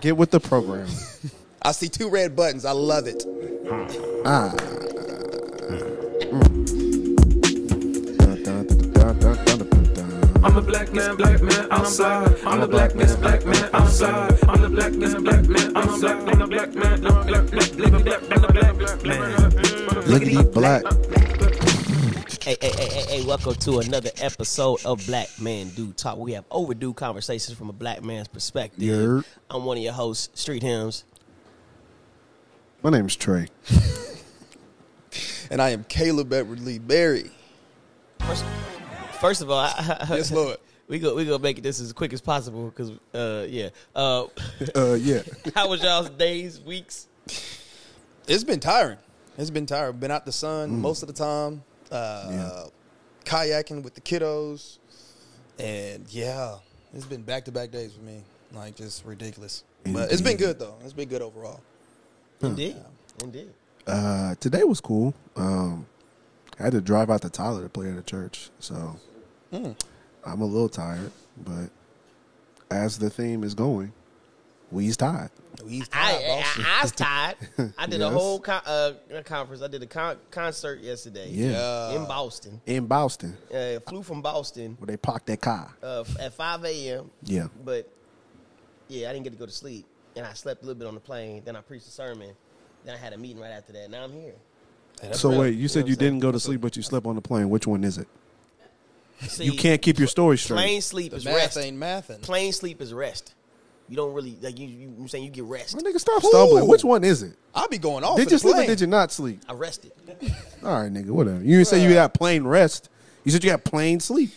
Get with the program. I see two red buttons. I love it. Ah. I'm a black man, black man outside. I'm the black man, black man outside. I'm the black man, black man outside. I'm the black man, black black black black black black black man. Lickety black. Hey, hey, hey, hey, hey, welcome to another episode of Black Man Do Talk. We have overdue conversations from a black man's perspective. Yerp. I'm one of your hosts, Street Hymns. My name's Trey. And I am Caleb Edward Lee Berry. First, first of all, I, Yes, Lord. we go we gonna make it this as quick as possible because uh yeah. Uh, Uh, yeah. how was y'all's days, weeks? It's been tiring. It's been tiring. Been out the sun Mm. most of the time. Uh, Kayaking with the kiddos. And yeah, it's been back to back days for me. Like, just ridiculous. But it's been good, though. It's been good overall. Indeed, indeed. Uh, today was cool. Um, I had to drive out to Tyler to play at a church, so Hmm. I'm a little tired. But as the theme is going, we's tired. He's I, tired, boss. I, I was tired. I did a whole con- uh, conference. I did a con- concert yesterday. Yeah. in Boston. In Boston, Uh, flew from Boston where they parked their car. uh, at 5 a.m. Yeah. But yeah, I didn't get to go to sleep, and I slept a little bit on the plane. Then I preached a sermon. Then I had a meeting right after that. Now I'm here. Hey, So real. wait, you said you I'm saying? didn't go to sleep, but you slept on the plane. Which one is it? See, You can't keep your story straight. Plain sleep The is math rest. ain't mathing. Plain sleep is rest. You don't really like you. you I'm saying you get rest. My nigga, stop stumbling. Ooh. Which one is it? I'll be going off. Did you the sleep or did you not sleep? I rested. All right, nigga, whatever. You didn't say you got plain rest. You said you got plain sleep.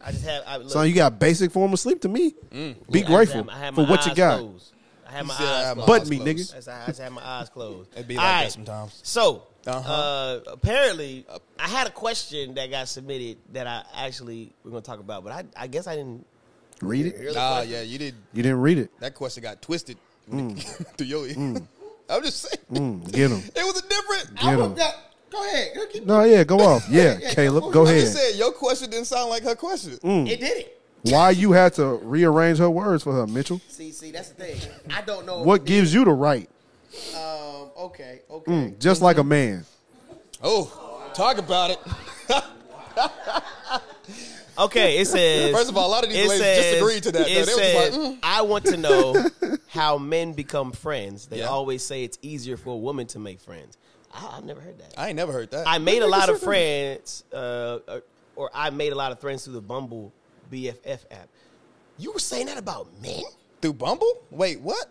I just have. I, look, So you got basic form of sleep to me. Be I just grateful had- I had for my what you eyes got. Closed. I had my said, eyes closed. my Butt me, closed. nigga. I just, I just had my eyes closed. It'd be like right. that sometimes. So, Uh-huh. uh, apparently, I had a question that got submitted that I actually we're gonna talk about, but I, I guess I didn't Read it. hear Nah, question. yeah, you didn't. You didn't read it. That question got twisted through your ear. I'm just saying. Mm, get him. It was a different. Get him. was go ahead. Keep- No, yeah, go off. Yeah, Caleb, go I ahead. just said your question didn't sound like her question. It did it. Why you had to rearrange her words for her, Mitchell? See, see, that's the thing. I don't know What gives you the right? Um. Okay. Okay. Mm, just like a man. Oh, talk about it. Okay. It says. First of all, a lot of these ladies says- disagreed to that. It They says, like, mm. I want to know how men become friends. They Yeah. always say it's easier for a woman to make friends. I, I've never heard that. I ain't never heard that. I made a lot of friends, uh, uh, or I made a lot of friends through the Bumble BFF app. You were saying that about men? Through Bumble? Wait, what?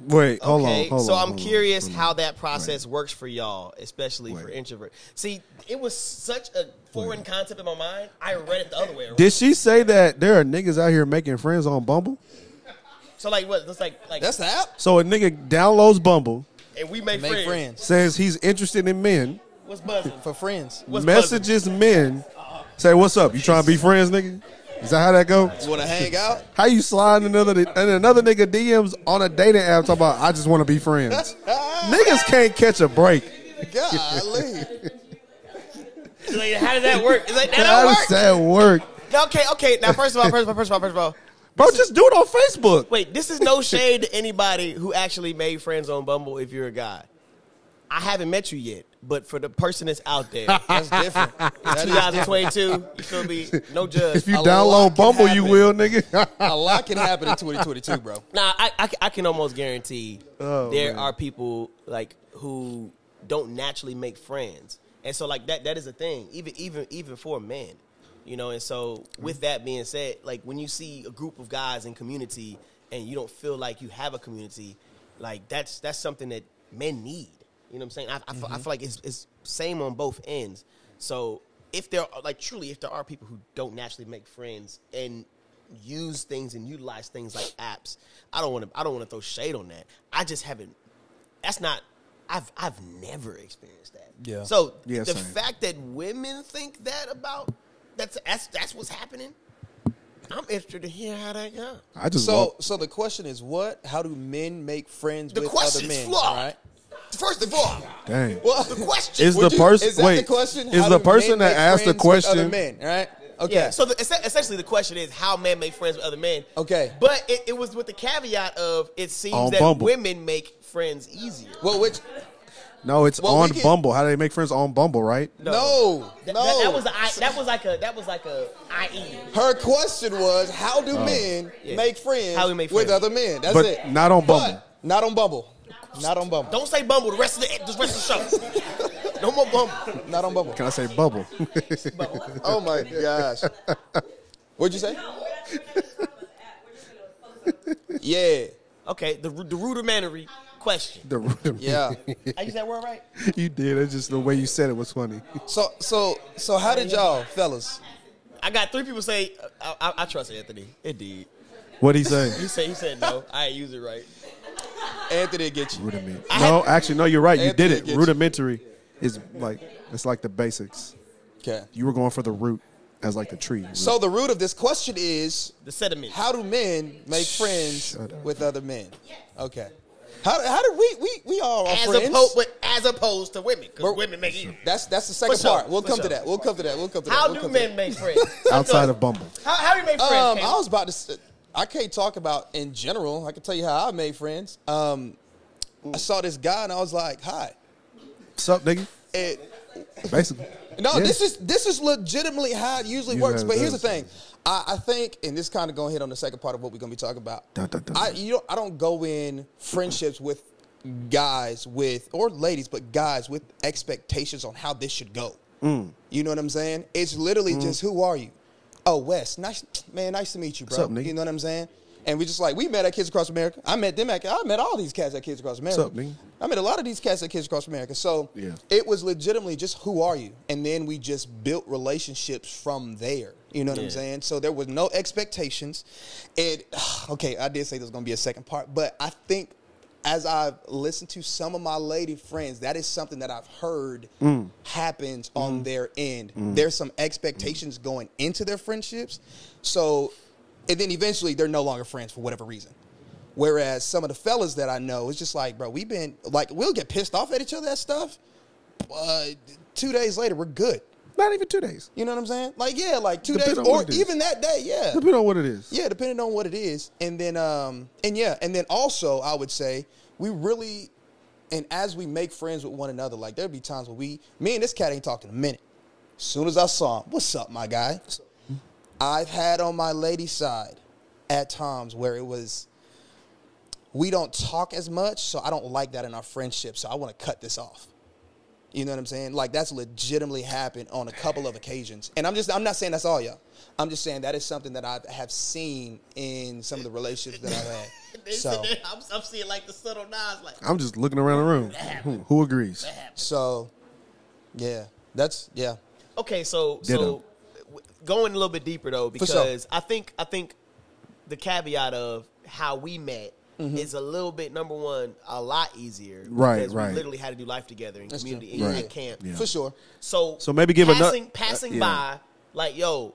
Wait, hold okay, on. Hold so on, I'm hold on. curious how that process works for y'all, especially for introverts. See, it was such a foreign concept in my mind. I read it the other way around. Did she say that there are niggas out here making friends on Bumble? so like, what? It's like, like, That's the app? So a nigga downloads Bumble, and we make, Make friends. friends. says he's interested in men, What's buzzing? For friends. What's messages men, say, "What's up? You trying to be friends, nigga?" Is that how that go? You want to hang out? How you slide another and another nigga DMs on a dating app talking about I just want to be friends. Niggas can't catch a break. Golly. Like, how did that work? It's like that How don't does work. that work? Okay, okay. Now, first of all, first of all, first of all, first of all, Bro, just do it on Facebook. wait. This is no shade to anybody who actually made friends on Bumble. If you're a guy, I haven't met you yet, but for the person that's out there, That's different. That is 2022, you feel me? No judge. If you A lot download can Bumble, you happen. will, nigga. A lot can happen in 2022, bro. Nah, I, I, I can almost guarantee Oh, there man. are people like who don't naturally make friends, and so like that that is a thing. Even even even for men, you know. And so with that being said, like when you see a group of guys in community and you don't feel like you have a community, like that's that's something that men need. You know what I'm saying? I, I, feel, I mm-hmm. feel like it's, it's same on both ends. So if there are like truly, if there are people who don't naturally make friends and use things and utilize things like apps, I don't want to. I don't want to throw shade on that. I just haven't. That's not. I've I've never experienced that. Yeah. So Yeah, the same. fact that women think that about that's that's that's what's happening. I'm interested to hear how that goes. I just So, walk- so the question is, what? How do men make friends The with other question's men? flawed. Right? First of all, dang. Well, the question Is the person is that wait? the question? Is How the person that asked the friends other question? men, right? Okay. Yeah. So the, essentially, the question is how men make friends with other men. Okay. But it, it was with the caveat of it seems On that Bumble. women make friends easier. well, which No, it's Well, on can- Bumble. How do they make friends on Bumble, right? no, That, no. that, that was a, I, that was like a that was like a IE. Her question was, how do oh. men Oh. Yeah. make friends How we make with other men? That's But it. not on Bumble. But not on Bumble. Not on Bumble. Don't say Bumble the rest of the the rest of the show. no more Bumble. Not on Bumble. Can I say Bubble? Oh my gosh. What'd you say? Yeah. Okay, the the rudimentary question. the Yeah. I use that word right? you did. It's just the way you said it was funny. So so so how did y'all fellas? I got three people say I, I, I trust Anthony. It did. What'd he say? He said he said no. I ain't use it right. Anthony get you. Rudiment. I No, actually, no. You're right. You did it. gets you. Rudimentary is like it's like the basics. Okay. You were going for the root as like the tree. So the root of this question is The sediment. how do men make friends with other men? Okay. How, how do we we we all are as friends? opposed, but as opposed to women, because women make it. That's that's the second sure, part. We'll come sure. to that. We'll come to that. We'll come to that. How We'll do come to men make friends outside of Bumble. How, how do you make friends? Um, I was about to. I can't talk about in general. I can tell you how I made friends. Um, I saw this guy and I was like, "Hi." What's up, nigga? And, Basically. no, Yeah. this is this is legitimately how it usually Yeah, works. But here's the thing. I, I think, and this kind of going to hit on the second part of what we're going to be talking about. Dun, dun, dun, I you know I don't go in friendships with guys with or ladies, but guys with expectations on how this should go. Mm. You know what I'm saying? It's literally just who are you? Oh, Wes, nice man, nice to meet you, bro. Up? You know what I'm saying? And we just like we met at Kids Across America. I met them at I met all these cats at Kids Across America. What's up, nigga? I met a lot of these cats at Kids Across America. So Yeah. it was legitimately just who are you? And then we just built relationships from there. You know what I'm saying? So there was no expectations. It okay, I did say there's gonna be a second part, but I think as I've listened to some of my lady friends, that is something that I've heard Mm. happens on their end. There's some expectations going into their friendships. So and then eventually they're no longer friends for whatever reason. Whereas some of the fellas that I know, it's just like, bro, we've been like, we'll get pissed off at each other at stuff. But two days later, we're good. Not even two days. You know what I'm saying? Like, yeah, like two Depend days, or what it is. even that day, yeah, Depending on what it is. yeah, depending on what it is. And then, um, and yeah, and then also, I would say we really, and as we make friends with one another, like there'd be times where we, me and this cat ain't talked in a minute. As soon as I saw him, what's up, my guy? I've had on my lady side at times where it was we don't talk as much, so I don't like that in our friendship. So I want to cut this off. You know what I'm saying? Like that's legitimately happened on a couple of occasions. And I'm just I'm not saying that's all y'all. I'm just saying that is something that I have seen in some of the relationships that I've had. So said I'm, I'm seeing like the subtle nods, like I'm just looking around the room. Who, who agrees? so yeah. That's yeah. Okay, so Ditto. so w- going a little bit deeper though, sure. because I think I think the caveat of how we met Mm-hmm. is a little bit number one a lot easier, Right, Because right. we literally had to do life together in That's community true. in Right. at camp. Yeah. For sure. So So maybe give ano- passing uh, passing yeah. by like yo,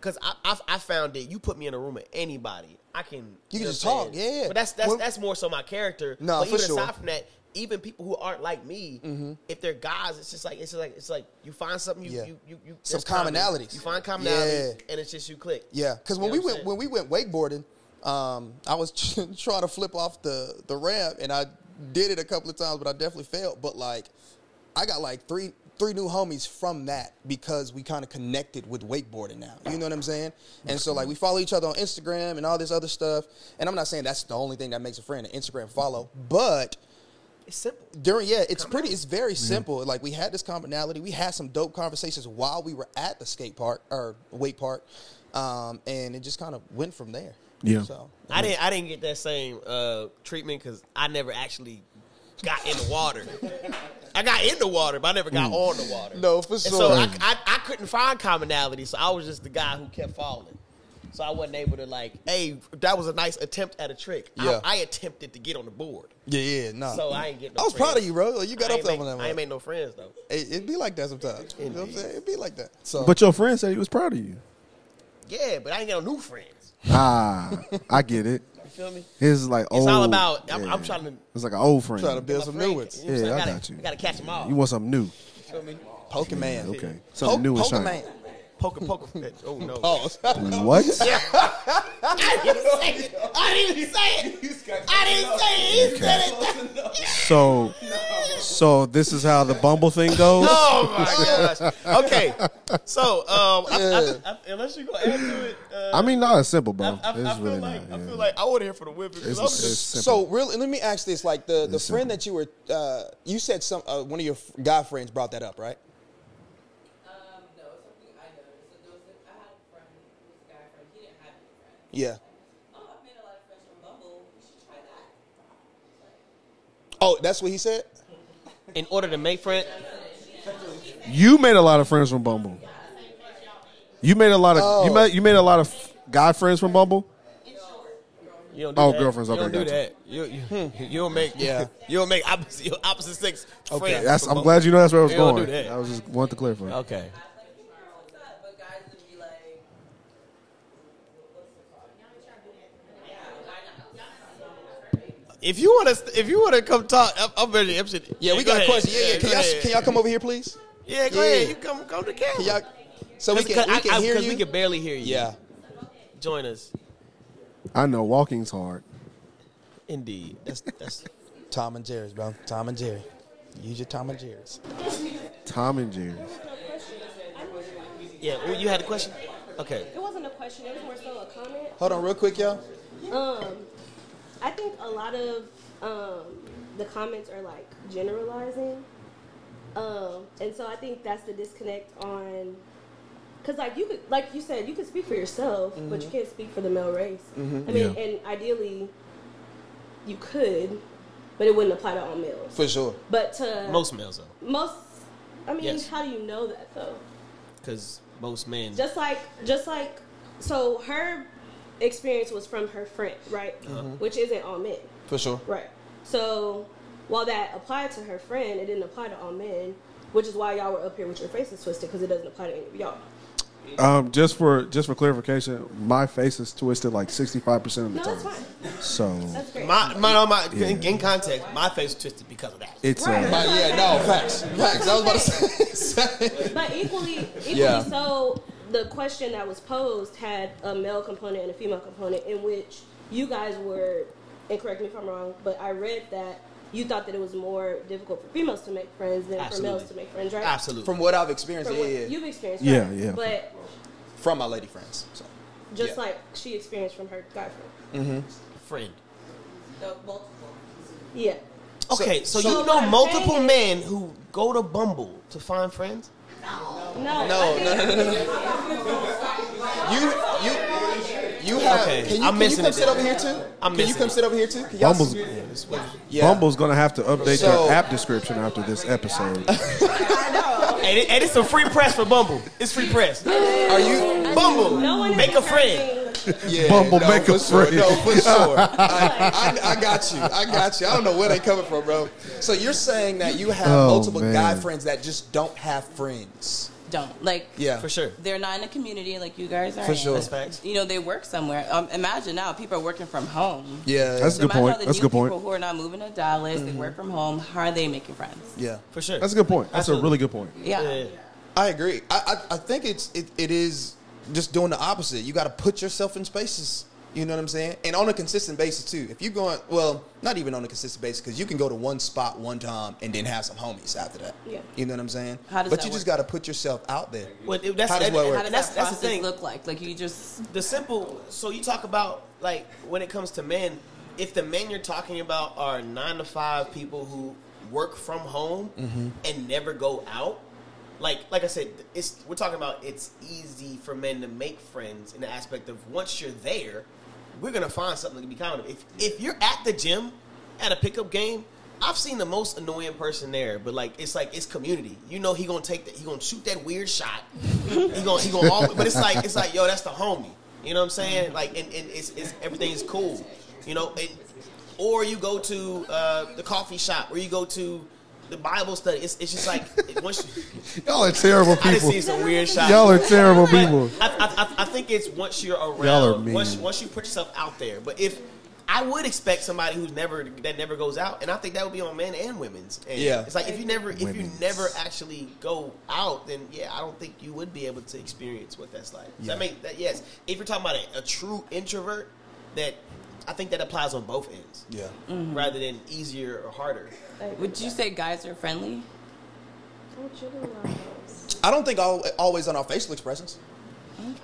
because I, I I found it. You put me in a room with anybody, I can You can just talk, saying? yeah. But that's that's When- that's more so my character. No, but for even sure. aside from that, even people who aren't like me, if they're guys, it's just like it's just like it's like you find something you Yeah. you you, you Some common. commonalities. You find commonalities, Yeah. and it's just you click. Yeah, because when You know we went I'm when we went wakeboarding, um, I was trying to flip off the the ramp, and I did it a couple of times, but I definitely failed. But like, I got like three three new homies from that because we kind of connected with wakeboarding now. You know what I'm saying? And so like we follow each other on Instagram and all this other stuff. And I'm not saying that's the only thing that makes a friend an Instagram follow, but It's simple. during yeah, it's pretty. It's very simple. Like we had this commonality. We had some dope conversations while we were at the skate park or wake park, um, and it just kind of went from there. Yeah. So I didn't I didn't get that same uh, treatment because I never actually got in the water. I got in the water, but I never got on the water. No, for And sure. so I, I, I couldn't find commonality, so I was just the guy who kept falling. So I wasn't able to like, hey, that was a nice attempt at a trick. Yeah. I, I attempted to get on the board, yeah, yeah, no. so I ain't get. No I was friends. proud of you, bro. You got I up ain't there on that I ain't made no friends though. It, it'd be like that sometimes. You know what I'm saying? It'd be like that. So, But your friend said he was proud of you. Yeah, but I ain't got no new friends. Ah, I get it. You feel me? His is like It's all about. I'm, yeah. I'm trying to. It's like an old friend. trying to build some friend- new ones. you know I'm Yeah. I gotta, got you. I gotta catch them all. You want something new? You feel me? Pokemon. Okay, something new and shiny. Pokemon. Poker, poker. Oh no! Pause. What? I didn't say it. I didn't say it. I didn't say it. He said it. So, so this is how the Bumble thing goes. Oh my gosh. Okay. So, um, I, I, I, unless you go add to it, uh, I mean, not as simple, bro. I, I, it's I feel really like not. I yeah. feel like I want to hear from the women. 'cause It's- I'm it's simple. So really, let me ask this: like the the It's friend simple. that you were, uh, you said some uh, one of your f- guy friends brought that up, right? Um, no, it's something I noticed. So there was a, I had a friend, who was a guy friend. He didn't have any friends. Yeah. Oh, I've made a lot of friends from Bumble. You should try that. Oh, that's what he said. in order to make friends, You made a lot of friends from Bumble. You made a lot of Oh. you made you made a lot of guy friends from Bumble. you don't do Oh, that. girlfriends, You okay, don't do gotcha. that. You, you, hmm. you don't make Yeah. You don't make opposite you opposite sex friends. That's. I'm Bumble. glad you know that's where I was You don't going. do that. I was just wanted to clarify. Okay. What's up? But guys would be like, If you want to, if you want to come talk, I'm, I'm very interested. Yeah, we go got a question. Yeah, yeah. Can y'all can y'all come over here, please? Yeah, go Yeah. ahead. You come, come to the camera. Can y'all? So we can we I- can I- hear 'cause you. we can barely hear you. yeah. Join us. I know walking's hard. Indeed. That's that's. Tom and Jerry's, bro. Tom and Jerry. Use your Tom and Jerry's. Tom and Jerry's. Yeah, well, you had a question. Okay. It wasn't a question. It was more so a comment. Hold on, real quick, y'all. Um, I think a lot of um, the comments are like generalizing, um, and so I think that's the disconnect on. Cause like you could, like you said, you could speak for yourself, but you can't speak for the male race. I mean, Yeah. and ideally, you could, but it wouldn't apply to all males. For sure. But to Most males though, most, I mean, Yes. how do you know that though? because most men. just like just like so her experience was from her friend right which isn't all men For sure. right so while that applied to her friend it didn't apply to all men which is why y'all were up here with your faces twisted because it doesn't apply to any of y'all Um, just for just for clarification, my face is twisted like sixty five percent of the no time. that's fine So that's great my my, no, my in, in context, my face was twisted because of that. it's Right. uh, But yeah, no facts. Facts. I was about to say. but equally equally Yeah. so the question that was posed had a male component and a female component in which you guys were and correct me if i'm wrong but i read that you thought that it was more difficult for females to make friends than Absolutely. for males to make friends right Absolutely. From what I've experienced, From yeah, what yeah. you've experienced Yeah, right? yeah. but From my lady friends. So. just Yeah. like she experienced from her guy friend mm-hmm. friend. the multiple. yeah Okay, so, so- you know multiple saying men who go to Bumble to find friends. No No, no, no, no, no. You, you, you have. Okay, Can you, I'm can you come it sit over here too? I'm Can you come it. sit over here too? Can y'all Bumbles. Yeah. Bumble's gonna have to update So- their app description after this episode. Hey, th- hey, this a free press for Bumble. It's free press. Are you? Bumble, no make a friend. Yeah, Bumble no, make for a sure. friend. No, for sure. I, I, I got you. I got you. I don't know where they coming from, bro. So you're saying that you have Oh, multiple guy friends that just don't have friends? Don't like. Yeah, For sure. They're not in a community like you guys are. For in. sure. That's. You know, they work somewhere. Um, imagine now people are working from home. Yeah, That's a So good imagine point. all the That's a new good point. People who are not moving to Dallas, they work from home. How are they making friends? yeah. For sure. That's a good point. That's Absolutely. a really good point. Yeah. Yeah. I agree. I, I, I think it's it, it is just doing the opposite. You got to put yourself in spaces. You know what I'm saying? And on a consistent basis too. If you're going, well, not even on a consistent basis, because you can go to one spot one time and then have some homies after that. Yeah. You know what I'm saying? How does but that you just got to put yourself out there. Well, that's, How does and- what work? How does that's, that that's the process thing. look like? Like you just the simple so you talk about like when it comes to men if the men you're talking about are nine to five people who work from home Mm-hmm. and never go out like like i said it's we're talking about it's easy for men to make friends in the aspect of once you're there we're gonna find something to be kind of if if you're at the gym at a pickup game I've seen the most annoying person there, but like it's like it's community. You know he gonna take that, he gonna shoot that weird shot. he gonna he gonna all, but it's like it's like yo, that's the homie. You know what I'm saying? Like and, and it's, it's everything is cool. You know, and, or you go to uh, the coffee shop, or you go to the Bible study. It's, it's just like it- once you, Y'all are terrible I just people. see some weird shots. Y'all are terrible people. I, I, I- I think it's once you're around, Y'all are mean. once once you put yourself out there. But if I would expect somebody who's never that never goes out, and I think that would be on men and women's. And Yeah. it's like if you never if you never actually go out, then yeah, I don't think you would be able to experience what that's like. Does Yeah. That make that yes. If you're talking about a, a true introvert, that I think that applies on both ends, Yeah. rather than easier or harder. Would you say guys are friendly? I don't think al always on our facial expressions.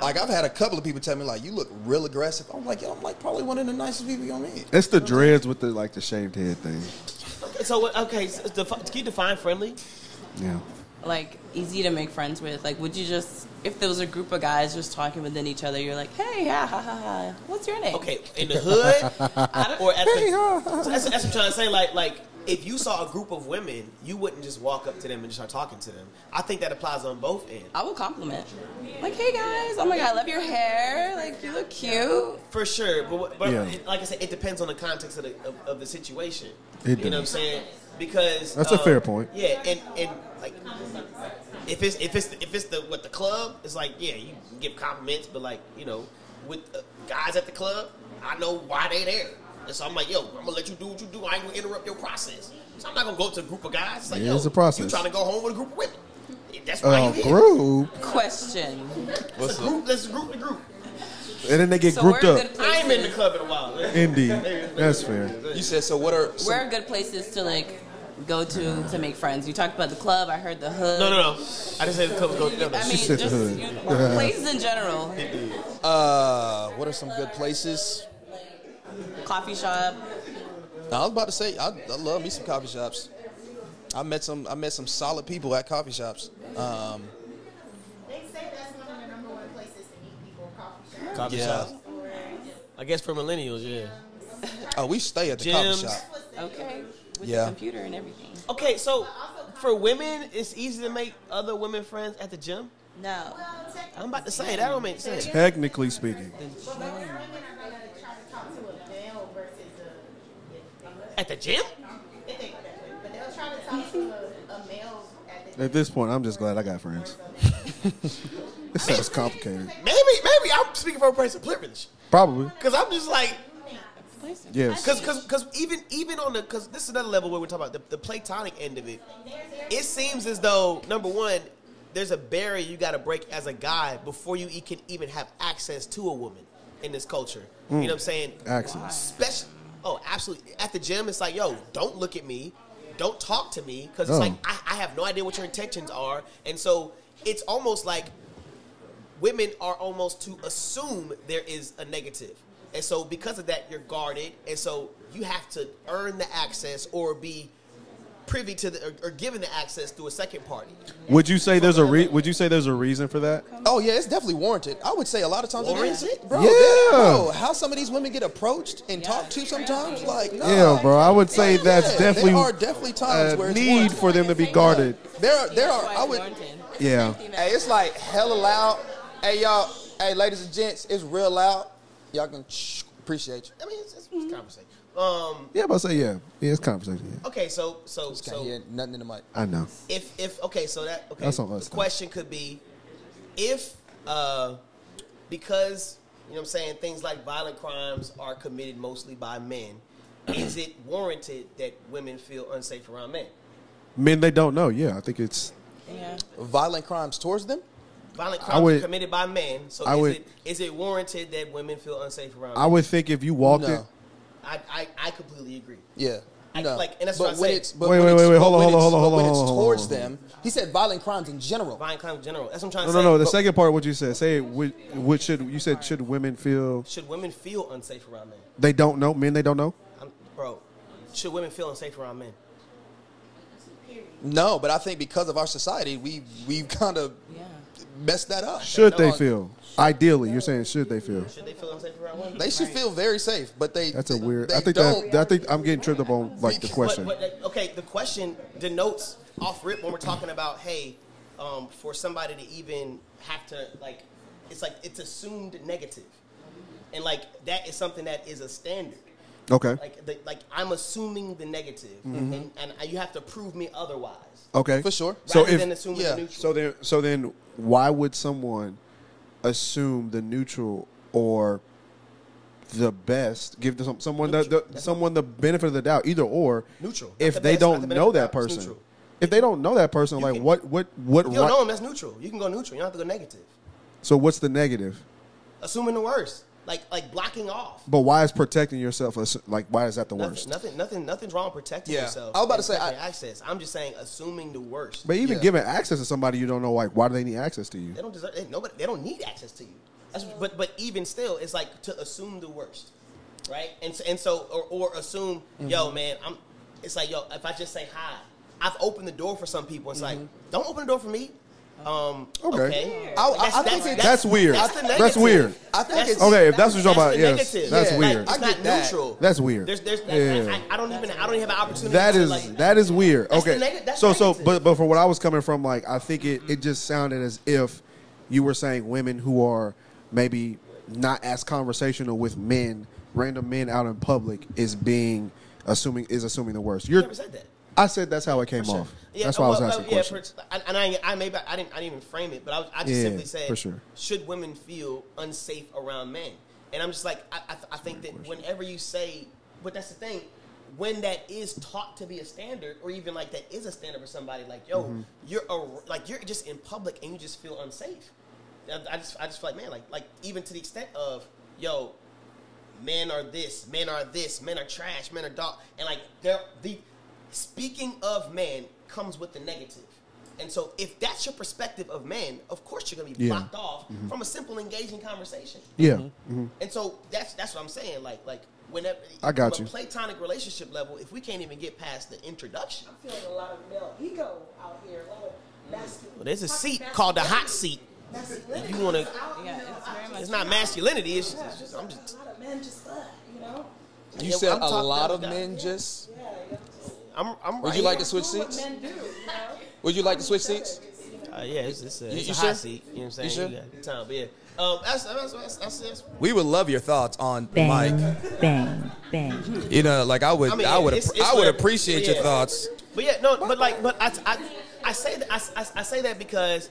Like I've had a couple of people tell me like you look real aggressive. I'm like, yo, I'm like probably one of the nicest people you gonna meet. It's the dreads with the like the shaved head thing. So okay, so defi- can you define friendly? Yeah. Like easy to make friends with? Like, would you just if there was a group of guys just talking within each other, you're like, hey, yeah, ha ha ha. What's your name? Okay, in the hood or at the, so that's, that's what I'm trying to say. Like, like if you saw a group of women, you wouldn't just walk up to them and just start talking to them. I think that applies on both ends. I would compliment. Like, hey guys, oh my god, I love your hair. Like, you look cute. For sure, but, but Yeah. like I said, it depends on the context of the of, of the situation. It you know what I'm saying? Because That's a um, fair point. Yeah, and and like if it's if it's if it's the what the club, it's like yeah, you give compliments, but like you know, with uh, guys at the club, I know why they there. And so I'm like, yo, I'm gonna let you do what you do. I ain't gonna interrupt your process. So I'm not gonna go up to a group of guys. It's like, Yeah, yo, it's a process. You trying to go home with a group of women? That's why Uh, you group, Question. Let's group. Let's group the group. and then they get So grouped up. I ain't been in the club in a while. Indeed, that's fair. You said so. What are some, Where are good places to like go to to make friends? You talked about the club. I heard the hood. No, no, no. I just said the club go. No, no. I mean, said just hood. you, places in general. uh what are some good places? Coffee shop. I was about to say I, I love me some coffee shops. I met some I met some solid people at coffee shops. Um, They say that's one of the number one places to meet people, coffee shops. Coffee Yeah. shops. I guess for millennials, yeah. oh, we stay at the Gyms. coffee shop. Okay. With Yeah. the computer and everything. Okay, so for women, it's easy to make other women friends at the gym. No. I'm about to say that don't make sense. Technically speaking, But most women are going to try to talk to a male versus a. At the gym? They think that way, but they'll try to talk to a, a male at the. Gym? At this point, I'm just glad I got friends. this sounds complicated. Maybe, maybe I'm speaking from a place of privilege. Probably, Because I'm just like, yes. because because because even even on the because this is another level where we're talking about the, the platonic end of it. It seems as though number one, there's a barrier you got to break as a guy before you can even have access to a woman in this culture. You mm. know what I'm saying? Access. Special. Oh, absolutely. At the gym, it's like, yo, don't look at me, don't talk to me, because it's Oh. like I, I have no idea what your intentions are, and so it's almost like women are almost to assume there is a negative. And so because of that, you're guarded. And so you have to earn the access or be privy to the or, or given the access through a second party. Would you say there's a re- Would you say there's a reason for that? Oh yeah, it's definitely warranted. I would say a lot of times it is. Warranted? Bro, Yeah. that- bro, how some of these women get approached and talked to sometimes, like nah. Yeah, bro. I would say Yeah, that's definitely there are definitely times a where it's need warranted. for them to be guarded. There are there are I would. Yeah. Hey, it's like hella loud. Hey y'all, hey ladies and gents, it's real loud. Y'all can shh, appreciate you. I mean, it's, it's, it's conversation. Um. Yeah, but say yeah. Yeah, it's conversation. Yeah. Okay. So so Just can't so hear nothing in the mic. I know. if if okay, so that okay. That's on us, the though. question could be if uh because you know what I'm saying things like violent crimes are committed mostly by men, is it warranted that women feel unsafe around men? Men, they don't know. Yeah, I think it's. Yeah. Violent crimes towards them? Violent crimes would- are committed by men, so I is would- it is it warranted that women feel unsafe around I men? would think if you walked No. it. I, I I completely agree. Yeah. I- no. like, and that's but what I when say. it's but Wait, when wait, wait, wait, hold on, hold on, hold on, but hold when it's towards them, he said violent crimes in general. Violent crimes in general. That's what I'm trying No, to no, say. no. The But second part, what you said. Say, would, what should you said? Should women feel should women feel unsafe around men? they don't know? Men, they don't know. I'm, bro, should women feel unsafe around men? No, but I think because of our society, we we've kind of Yeah. messed that up. Should they feel? Ideally, you're saying should they feel? Should they feel unsafe around women? They should feel very safe, but they That's a they- weird. They I think don't. that. I think I'm getting tripped up on like the But- question. But, but, okay, the question denotes off rip when we're talking about hey, um, for somebody to even have to like, it's like it's assumed negative, and like that is something that is a standard. Okay. Like, the, like I'm assuming the negative, Mm-hmm. and, and you have to prove me otherwise. Okay. for sure. So if than assuming yeah, the neutral. so then so then why would someone assume the neutral or the best, give some, someone the, the someone the benefit of the doubt, either or. Neutral. If the they best, don't the know that person, if they don't know that person, You like can- what what what? You don't right- know him, that's neutral. You can go neutral. You don't have to go negative. so what's the negative? Assuming the worst, like like blocking off. But why is protecting yourself as- like why is that the worst? Nothing, nothing, nothing, nothing's wrong with protecting Yeah. yourself. I was about to say, I- access. I'm just saying, assuming the worst. But even Yeah. giving access to somebody you don't know, like why do they need access to you? They don't deserve. They, nobody. They don't need access to you. That's, but but even still, it's like to assume the worst, right? And so, and so or, or assume, Mm-hmm. yo, man, I'm. It's like yo, if I just say hi, I've opened the door for some people. It's like, don't open the door for me. Um, Okay. okay. I- I- That's- I think it- That's weird. That's, That's weird. I think That's- it's Okay, if that's what you're talking about, the yes, negative. that's Yeah, weird. I It's get not that. neutral. That's weird. There's, there's, Yeah. I, I don't even, I don't even have an opportunity. That to is like, that is weird. That's Okay, neg- that's so so but but for what I was coming from, like I think it it just sounded as if you were saying women who are maybe not as conversational with men, random men out in public, is being assuming is assuming the worst. You're never said that. I said that's how it came sure. off. Yeah, that's why I was asking well, yeah, questions. for- and I, I maybe I didn't, I didn't even frame it, but I, was- I just Yeah, simply said, sure. should women feel unsafe around men? And I'm just like, I, I, I think that whenever you say, but that's the thing, when that is taught to be a standard, or even like that is a standard for somebody, like yo, Mm-hmm. you're a, like you're just in public and you just feel unsafe. I, I just I just feel like man, like like even to the extent of yo, men are this, men are this, men are trash, men are dog, and like they're the speaking of man comes with the negative. And so if that's your perspective of man, of course you're gonna be Yeah. blocked off from a simple engaging conversation. Yeah, Mm-hmm. mhm. And so that's that's what I'm saying. Like like whenever I got from you. a platonic relationship level, if we can't even get past the introduction, I'm feeling a lot of male ego out here. A lot of masculine. well, there's a seat called the hot seat. If you wanna- Yeah, it's very much- It's not masculinity. It's just, Yeah, it's just I'm just a lot of men just, uh, you know. You Yeah, said a lot of men just. Yeah, yeah. I'm I'm Would right you like to switch seats? men do, you know. Would you like to switch seats? Uh, yeah, it's, it's a, You- it's you a sure? hot seat. You know what I'm saying? You sure? got time, but yeah. Um, that's, that's, that's, that's, that's, We would love your thoughts on Bang, Mike. bang, bang. You know, like I would, I, I would, it's- it's I would whatever. appreciate Yeah. your thoughts. But yeah, no, but like, but I, I, I say that I, I, I say that because,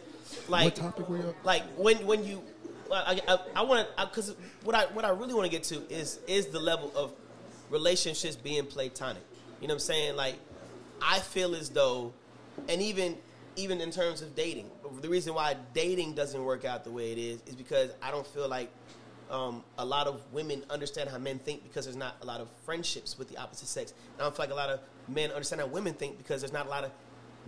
like, What topic were you like when when you, I, I, I want to because what I what I really want to get to is is the level of relationships being platonic. You know what I'm saying? Like, I feel as though, and even even in terms of dating, the reason why dating doesn't work out the way it is is because I don't feel like um, a lot of women understand how men think because there's not a lot of friendships with the opposite sex. And I don't feel like a lot of men understand how women think because there's not a lot of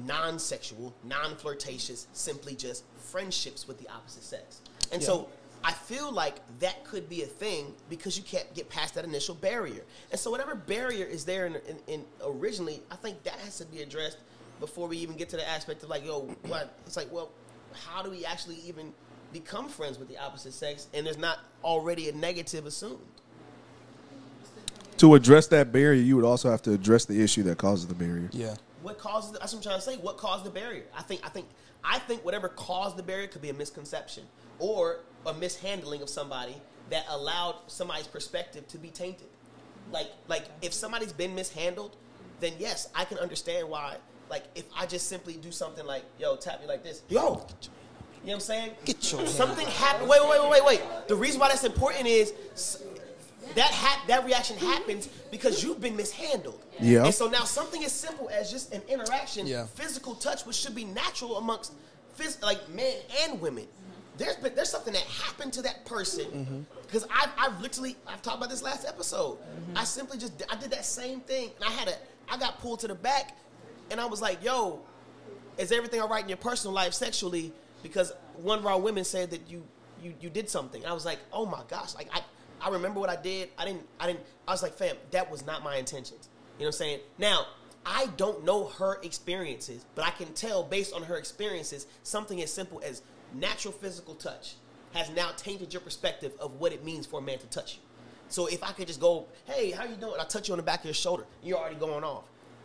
non-sexual, non-flirtatious, simply just friendships with the opposite sex. And so I feel like that could be a thing because you can't get past that initial barrier. And so whatever barrier is there in, in, in originally, I think that has to be addressed before we even get to the aspect of like, yo, what? It's like, well, how do we actually even become friends with the opposite sex and there's not already a negative assumed? To address that barrier, you would also have to address the issue that causes the barrier. Yeah. What causes? That's what I'm trying to say. What caused the barrier? I think. I think. I think whatever caused the barrier could be a misconception or a mishandling of somebody that allowed somebody's perspective to be tainted. Like, like if somebody's been mishandled, then yes, I can understand why. Like, if I just simply do something like, "Yo, tap me like this," yo, you know what I'm saying? Get your something happened. Wait, wait, wait, wait, wait. The reason why that's important is that ha- that reaction happens because you've been mishandled. Yeah. And so now something as simple as just an interaction, Yeah. physical touch, which should be natural amongst phys- like men and women. There's been, there's something that happened to that person mm-hmm. because I've, I've literally I've talked about this last episode. Mm-hmm. I simply just I did that same thing and I had a I got pulled to the back and I was like, yo, is everything all right in your personal life sexually? Because one of our women said that you you you did something. I was like, oh my gosh, like I I remember what I did. I didn't I didn't I was like, fam, that was not my intentions. You know what I'm saying? Now, I don't know her experiences, but I can tell based on her experiences, something as simple as natural physical touch has now tainted your perspective of what it means for a man to touch you. So if I could just go, hey, how you doing? I touch you on the back of your shoulder, you're already going off.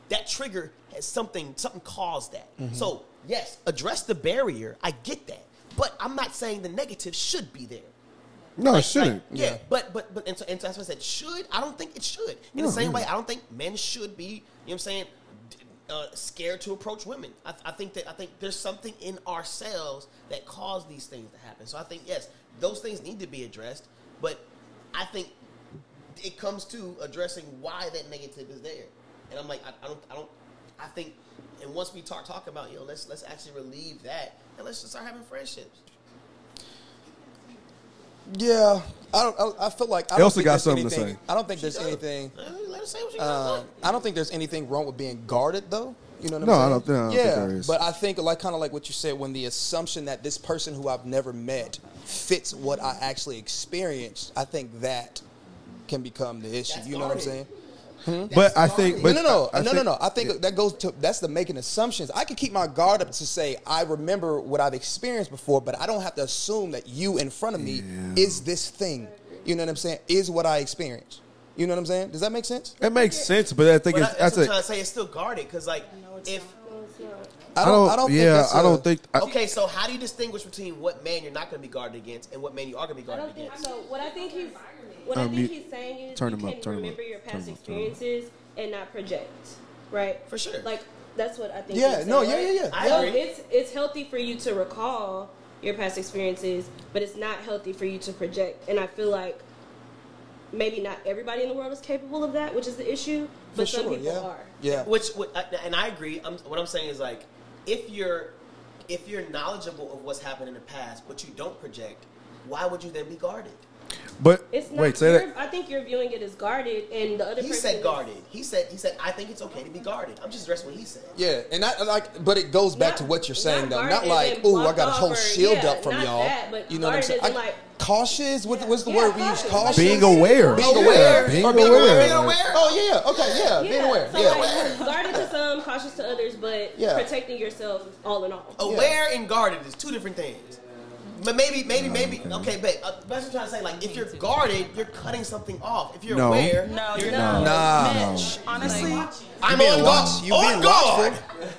That trigger has something, something caused that. Mm-hmm. So yes, address the barrier. I get that, but I'm not saying the negative should be there. No, Like- it shouldn't. like, yeah, but but but and so, and so that's what I said. Should I don't think it should. In No, the same yeah. way, I don't think men should be. You know what I'm saying? Uh, scared to approach women. I, I think that I think there's something in ourselves that cause these things to happen. So I think yes, those things need to be addressed. But I think it comes to addressing why that negative is there. And I'm like, I, I don't, I don't, I think, and once we start talking about, yo, let's let's actually relieve that, and let's just start having friendships. Yeah, I don't. I, I feel like I don't Elsa got there's something to say. I don't think there's anything. Uh, Let us say what you got. Um, I don't think there's anything wrong with being guarded, though. You know what No, I I'm saying? don't- no, I don't think yeah, there is. but I think like kind of like what you said when the assumption that this person who I've never met fits what I actually experienced. I think that can become the issue. That's you know what I'm guarded. Saying? But I think, but no, no, no, I, I no, no, no. I think that goes to that's the making assumptions. I can keep my guard up to say I remember what I've experienced before, but I don't have to assume that you in front of me is this thing. You know what I'm saying? Is what I experienced. You know what I'm saying? Does that make sense? It makes sense, but I think But it's I, that's that's what I'm a. trying to say. It's still guarded because, like, if No, it's not. I I don't. don't. I don't think yeah, that's I a- don't think. I, okay, so how do you distinguish between what man you're not going to be guarded against and what man you are going to be I guarded don't think against? so. What I think he's what I Um, think you- he's saying is turn you him up, can turn him remember up, your past him up, turn him up. experiences and not project, right? For sure. Like that's what I think. Yeah, he's no, saying, yeah, right? yeah, yeah. I So agree. it's it's healthy for you to recall your past experiences, but it's not healthy for you to project. And I feel like maybe not everybody in the world is capable of that, which is the issue. But For some sure, people yeah. are. Yeah. Which, and I agree. I'm, what I'm saying is like, if you're if you're knowledgeable of what's happened in the past, but you don't project, why would you then be guarded? But It's not. wait, say you're- that. I think you're viewing it as guarded, and the other He person said is- guarded. He said he said I think it's okay to be guarded. I'm just addressing what he said. Yeah, and I like, but it goes back Not- to what you're saying though. not Not like, and oh, I got a whole shield yeah, up from not y'all. that, but you know what I'm saying? I- like- cautious. What, what's the Yeah, word we use? cautious. Cautious. Being aware. Being Yeah, aware. being Or being aware. aware. Oh yeah, yeah. Okay, yeah. Being aware. So Yeah. like guarded to some, cautious to others, but Yeah. protecting yourself all in all. Aware and guarded is two different things. But maybe, maybe, maybe. Okay, but uh, that's what I'm trying to say. Like, if you're guarded, you're cutting something off. If you're No. aware, No, you're you're No. not. Nah. Mitch, honestly, I'm being on watch- guard. you on being guard.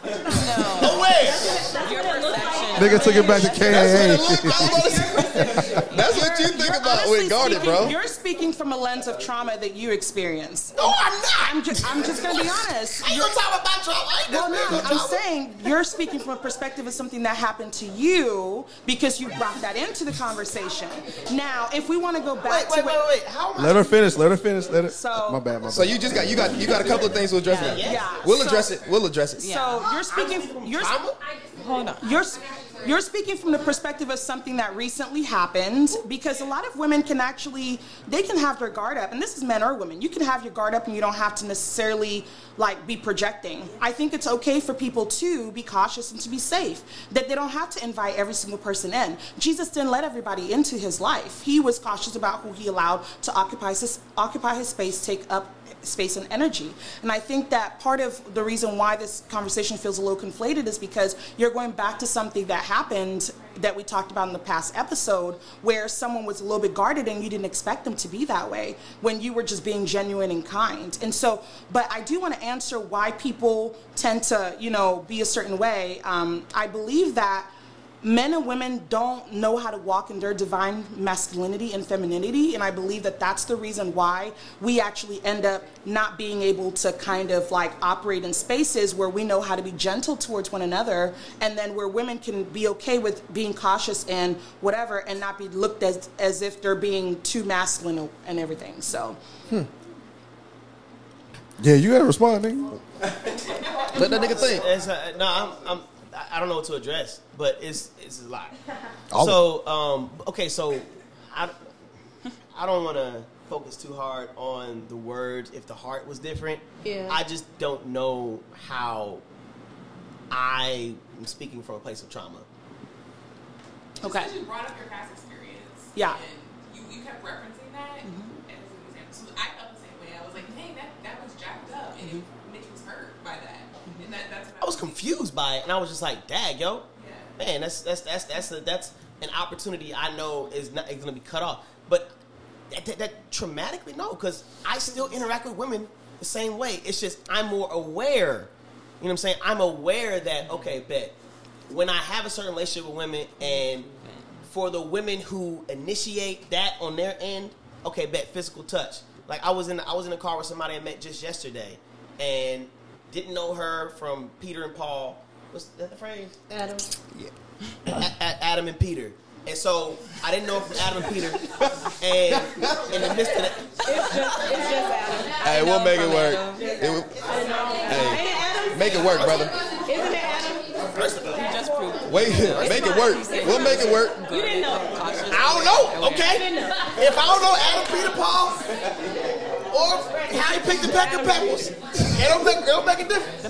no. Aware. That's Your it looks perception. like. Nigga took it back to KAA. That's what you think You're about honestly with guarded, speaking- bro. You're speaking from a lens of trauma that you experienced. No, I'm not. I'm just, I'm just gonna be honest. I ain't You're- gonna talk about trauma. I ain't Well, no, I'm trauma. saying you're speaking from a perspective of something that happened to you because you brought that into the conversation. Now, if we want to go back Wait, to wait, wait, what, wait. How am I? Let her finish. Let her finish. Let her. So- my bad. My bad. So you just got you got you got a couple of things to address. Yeah, now. yeah. We'll So- address it. We'll address it. so you're speaking, you're, trauma? hold on. You're you're speaking from the perspective of something that recently happened because a lot of women can actually they can have their guard up and this is men or women you can have your guard up and you don't have to necessarily like be projecting i think it's okay for people to be cautious and to be safe that they don't have to invite every single person in jesus didn't let everybody into his life he was cautious about who he allowed to occupy his occupy his space take up space and energy. And I think that part of the reason why this conversation feels a little conflated is because you're going back to something that happened that we talked about in the past episode where someone was a little bit guarded and you didn't expect them to be that way when you were just being genuine and kind. And so, but I do want to answer why people tend to, you know, be a certain way. Um, I believe that men and women don't know how to walk in their divine masculinity and femininity and i believe that that's the reason why we actually end up not being able to kind of like operate in spaces where we know how to be gentle towards one another and then where women can be okay with being cautious and whatever and not be looked as as if they're being too masculine and everything so yeah, you gotta respond, nigga. Let that nigga think. It's, uh, no, I'm, I'm, I don't know what to address, but it's it's a lot. All So, um, okay, so I, I don't want to focus too hard on the words if the heart was different. Yeah. I just don't know how I am speaking from a place of trauma. okay Because you brought up your past experience. Yeah. And you, you kept referencing that as an example. So I felt the same way. I was like, dang, that, that was jacked up. And it, Mitch was hurt by that. And that, that's what I was confused by it, and I was just like, "Dag, yo, man, that's that's that's that's a, that's an opportunity I know is not is going to be cut off." But that, that, that traumatically, no, because I still interact with women the same way. It's just I'm more aware. You know what I'm saying? I'm aware that okay, bet when I have a certain relationship with women, and for the women who initiate that on their end, okay, bet physical touch. Like I was in I was in a car with somebody I met just yesterday, and didn't know her from Peter and Paul. What's that the phrase? Adam. A- A- Adam and Peter. And so I didn't know from Adam and Peter. And in the midst of that, It's just, it's just Adam. Hey, we'll make it work. It will- Hey. Ain't it Adam? make it work, brother. Isn't it Adam? first of all, just proved Wait, make it work. We'll make it work. You didn't know. I don't know, okay? If I don't know Adam Peter Paul or how he picked the Pecker Peppers, it don't make, it don't make a difference.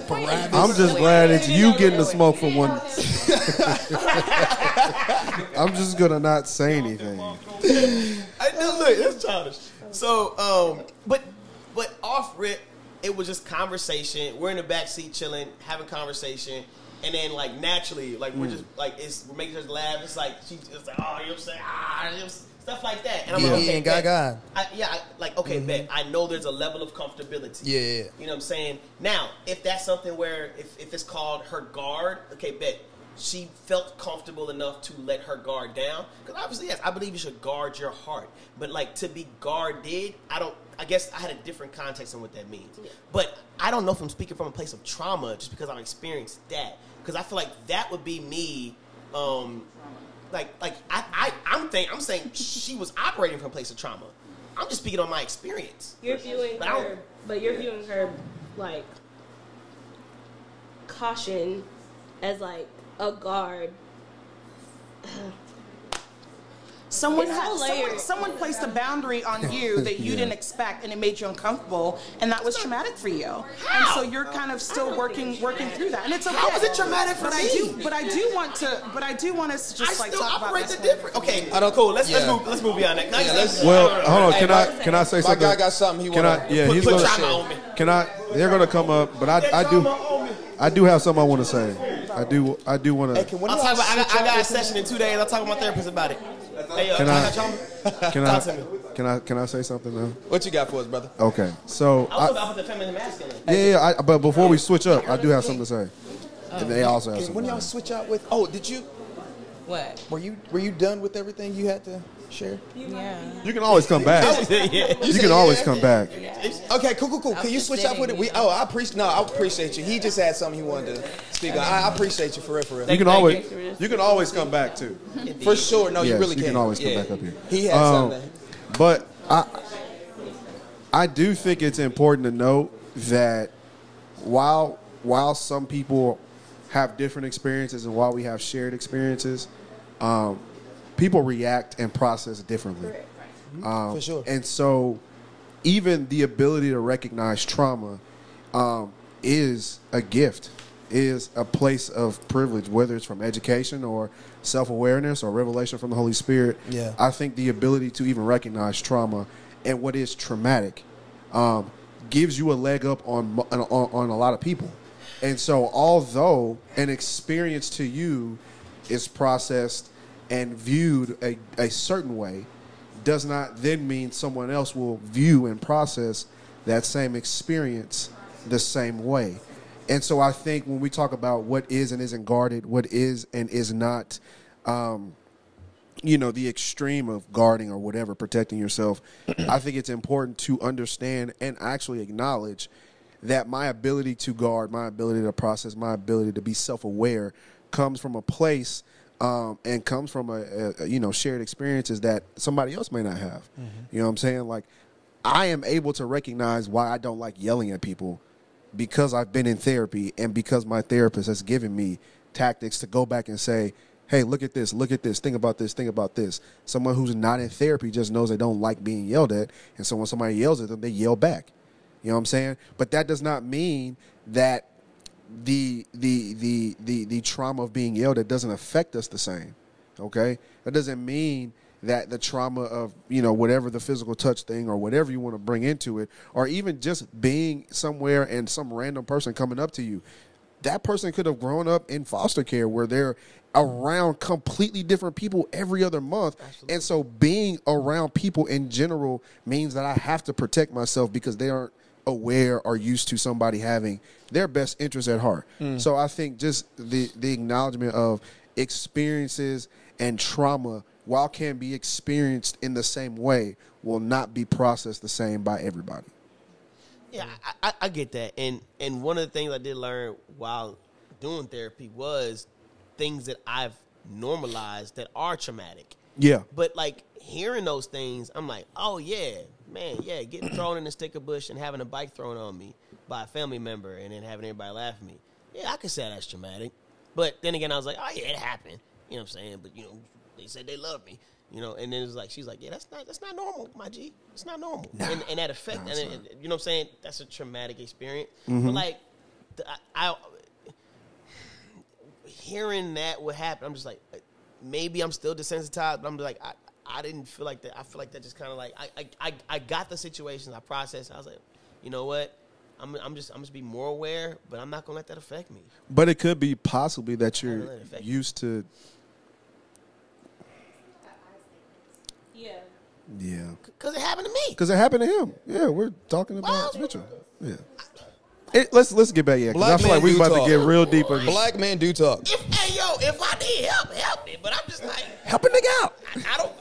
I'm just glad it's you getting the smoke for one. I'm just gonna not say anything. I know, look, it's childish. So, um, but but off rip, it was just conversation. We're in the back seat chilling, having conversation, and then like naturally, like we're just like it's we're making us laugh. It's like she's just like, oh, you know what I'm saying, ah, you know, stuff like that. And I'm Yeah, like, okay, and bet. gaga. I, yeah, I, like okay, bet. I know there's a level of comfortability. Yeah, yeah, yeah. You know what I'm saying? Now, if that's something where if, if it's called her guard, okay, bet she felt comfortable enough to let her guard down. Because obviously, yes, I believe you should guard your heart. But like to be guarded, I don't. I guess I had a different context on what that means. But I don't know if I'm speaking from a place of trauma just because I've experienced that. Because I feel like that would be me. Um, like like I, I I'm think I'm saying she was operating from a place of trauma. I'm just speaking on my experience. You're viewing But her, but you're viewing her like caution as like a guard. Someone, It's had, so someone, someone placed a boundary on you that you Yeah. didn't expect, and it made you uncomfortable, and that was traumatic for you. And so you're kind of still working working through that, and it's okay. How is it traumatic for but I me? do, but I do want to, but I do want us to I just like still talk about operate this. the one. different. Okay, I don't- cool. Let's let's move let's move beyond that. Yeah, let's- Well, hold on. Can Hey, I can I say something? My guy got something he Can want I? Yeah, Put- he's put gonna. trauma on me. Can I? They're gonna come up, but I I do I do have something I want to say. I do I do want to. can I'll talk about. I got, I got a session in two days. I'll talk to my therapist about it. Hey, uh, Can I I? got trauma. Can I? Can I? Can I say something now? What you got for us, brother? Okay, so I was about the feminine masculine. yeah, yeah. I, but before we switch up, I do have something to say, and they also have something. of y'all switch out with? Oh, did you? What? Were you? Were you done with everything you had to share? Yeah. You can always come back. yeah. You can always come back. Okay, cool, cool, cool. Can you switch up with it? We, oh, I appreciate. No, I appreciate you. He just had something he wanted to speak on. I, I appreciate you for real, for real. You can always you. you can always come back too. For sure. No, you Yes, really you can. can always come Yeah. back up here. He had Um, something. But I I do think it's important to note that while while some people have different experiences and while we have shared experiences, um, people react and process differently. Um, For sure. And so, even the ability to recognize trauma um, is a gift, is a place of privilege, whether it's from education or self awareness or revelation from the Holy Spirit. Yeah. I think the ability to even recognize trauma and what is traumatic um, gives you a leg up on, on on a lot of people. And so, although an experience to you is processed and viewed a, a certain way, does not then mean someone else will view and process that same experience the same way. And so I think when we talk about what is and isn't guarded, what is and is not, um, you know, the extreme of guarding or whatever, protecting yourself, I think it's important to understand and actually acknowledge that my ability to guard, my ability to process, my ability to be self aware comes from a place um, and comes from a, a, you know shared experiences that somebody else may not have. You know what I'm saying? Like I am able to recognize why I don't like yelling at people because I've been in therapy and because my therapist has given me tactics to go back and say, "Hey, look at this, look at this, think about this, think about this." Someone who's not in therapy just knows they don't like being yelled at, and so when somebody yells at them, they yell back. You know what I'm saying? But that does not mean that the the the the the trauma of being yelled at doesn't affect us the same. Okay? That doesn't mean that the trauma of, you know, whatever the physical touch thing or whatever you want to bring into it, or even just being somewhere and some random person coming up to you, that person could have grown up in foster care where they're around completely different people every other month. And so being around people in general means that I have to protect myself because they aren't aware or used to somebody having their best interest at heart. Hmm. So I think just the the acknowledgement of experiences and trauma while can be experienced in the same way will not be processed the same by everybody. Yeah, I, I, I get that, and and one of the things I did learn while doing therapy was things that I've normalized that are traumatic. Yeah. But like hearing those things, I'm like, oh yeah, man, yeah, getting thrown in the sticker bush and having a bike thrown on me by a family member and then having everybody laugh at me. Yeah, I could say that's traumatic. But then again, I was like, oh yeah, it happened. You know what I'm saying? But you know, they said they love me. You know, and then it's like she's like, yeah, that's not that's not normal, my G. It's not normal. and, and that effect, Nah, and it, you know what I'm saying? That's a traumatic experience. Mhm. But like, the, I, I hearing that would happen, I'm just like, uh, maybe I'm still desensitized, but I'm like, I, I didn't feel like that. I feel like that just kind of like, I, I, I, I got the situation, I processed. I was like, you know what? I'm, I'm just, I'm just be more aware, but I'm not gonna let that affect me. But it could be possibly that you're let it used to. Yeah. Yeah. Cause it happened to me. Because it happened to him. Yeah, we're talking about Mitchell. Yeah. It, let's let's get back. Yeah, 'cause I feel like we do about talk. to get real deep. in- Black men do talk. If, hey yo, if I need help, help me. But I'm just like, Help a nigga out. I, I don't.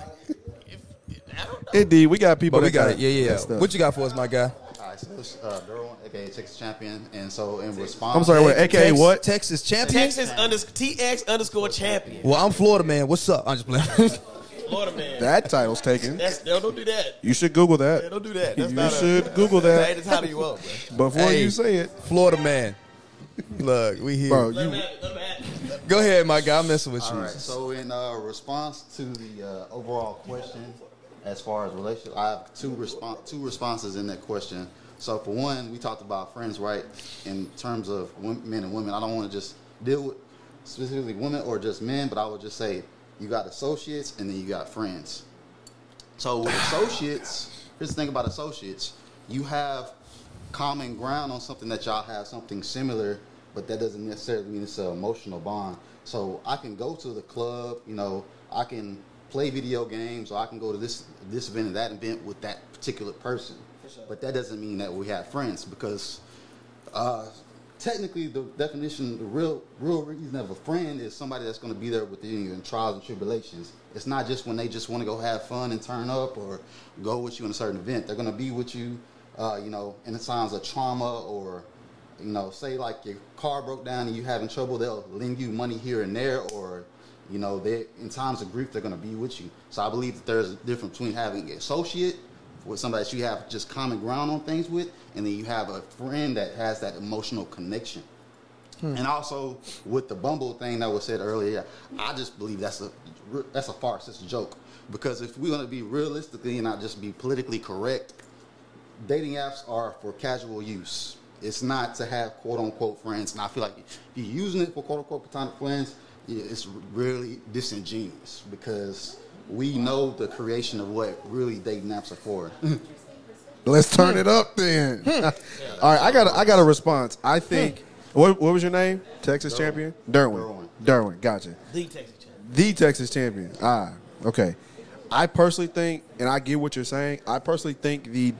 Indeed, we got people. But we that got got it. Yeah, yeah. that. What you got for us, my guy? All right, so this uh, Derwin, aka Texas champion, and so in response, I'm sorry, what? AKA Tex- what? Texas champion. Texas under, TX underscore champion. Well, I'm Florida man. What's up? I'm just playing. Florida man. That title's taken. That's, no, don't do that. You should Google that. Yeah, don't do that. That's you not a- should Google That ain't that the title you want, bro. before Hey, you say it, Florida man. Look, we here. bro. Let You him have- let him have- Go ahead, my guy. I'm messing with All you. right. So in uh, response to the uh, overall question, as far as relationships. I have two two responses in that question. So for one, we talked about friends, right? In terms of wom- men and women, I don't want to just deal with specifically women or just men, but I would just say you got associates and then you got friends. So with associates, here's the thing about associates: you have common ground on something that y'all have something similar, but that doesn't necessarily mean it's an emotional bond. So I can go to the club, you know, I can play video games, or I can go to this this event and that event with that particular person. But that doesn't mean that we have friends because uh, technically the definition, the real real reason of a friend is somebody that's going to be there with you in trials and tribulations. It's not just when they just want to go have fun and turn up or go with you in a certain event. They're going to be with you, uh, you know, in the times of trauma or, you know, say like your car broke down and you having trouble. They'll lend you money here and there or. You know, they in times of grief, they're going to be with you. So I believe that there's a difference between having an associate with somebody that you have just common ground on things with, and then you have a friend that has that emotional connection. Hmm. And also with the Bumble thing that was said earlier, I just believe that's a that's a farce. It's a joke because if we're going to be realistically and not just be politically correct, dating apps are for casual use. It's not to have quote unquote friends, and I feel like if you're using it for quote unquote platonic friends, yeah, it's really disingenuous because we know the creation of what really dating apps are for. let's turn it up then. All right, I got a, I got a response. I think. What, what was your name? Texas champion. Derwin. Derwin. Gotcha. The Texas champion. The Texas champion. Ah, okay. I personally think, and I get what you're saying. I personally think the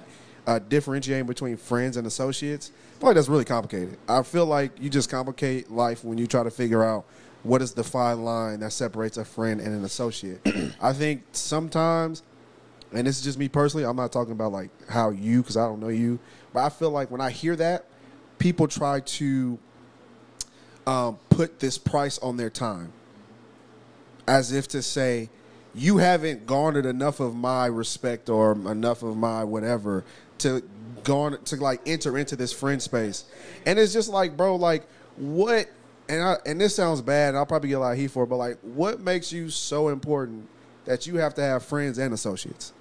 uh, differentiating between friends and associates, I feel like that's really complicated. I feel like you just complicate life when you try to figure out what is the fine line that separates a friend and an associate. I think sometimes, and this is just me personally, I'm not talking about like how you, because I don't know you, but I feel like when I hear that, people try to um, put this price on their time as if to say, you haven't garnered enough of my respect or enough of my whatever to garner to like enter into this friend space. And it's just like, bro, like what and I and this sounds bad, and I'll probably get a lot of heat for it, but like what makes you so important that you have to have friends and associates?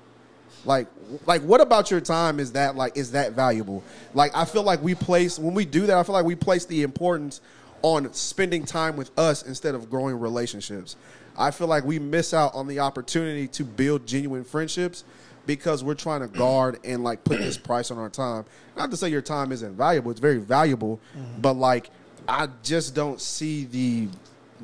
Like, like what about your time is that like is that valuable? Like, I feel like we place when we do that, I feel like we place the importance on spending time with us instead of growing relationships. I feel like we miss out on the opportunity to build genuine friendships because we're trying to guard and like put this price on our time. Not to say your time isn't valuable; it's very valuable, mm-hmm. but like I just don't see the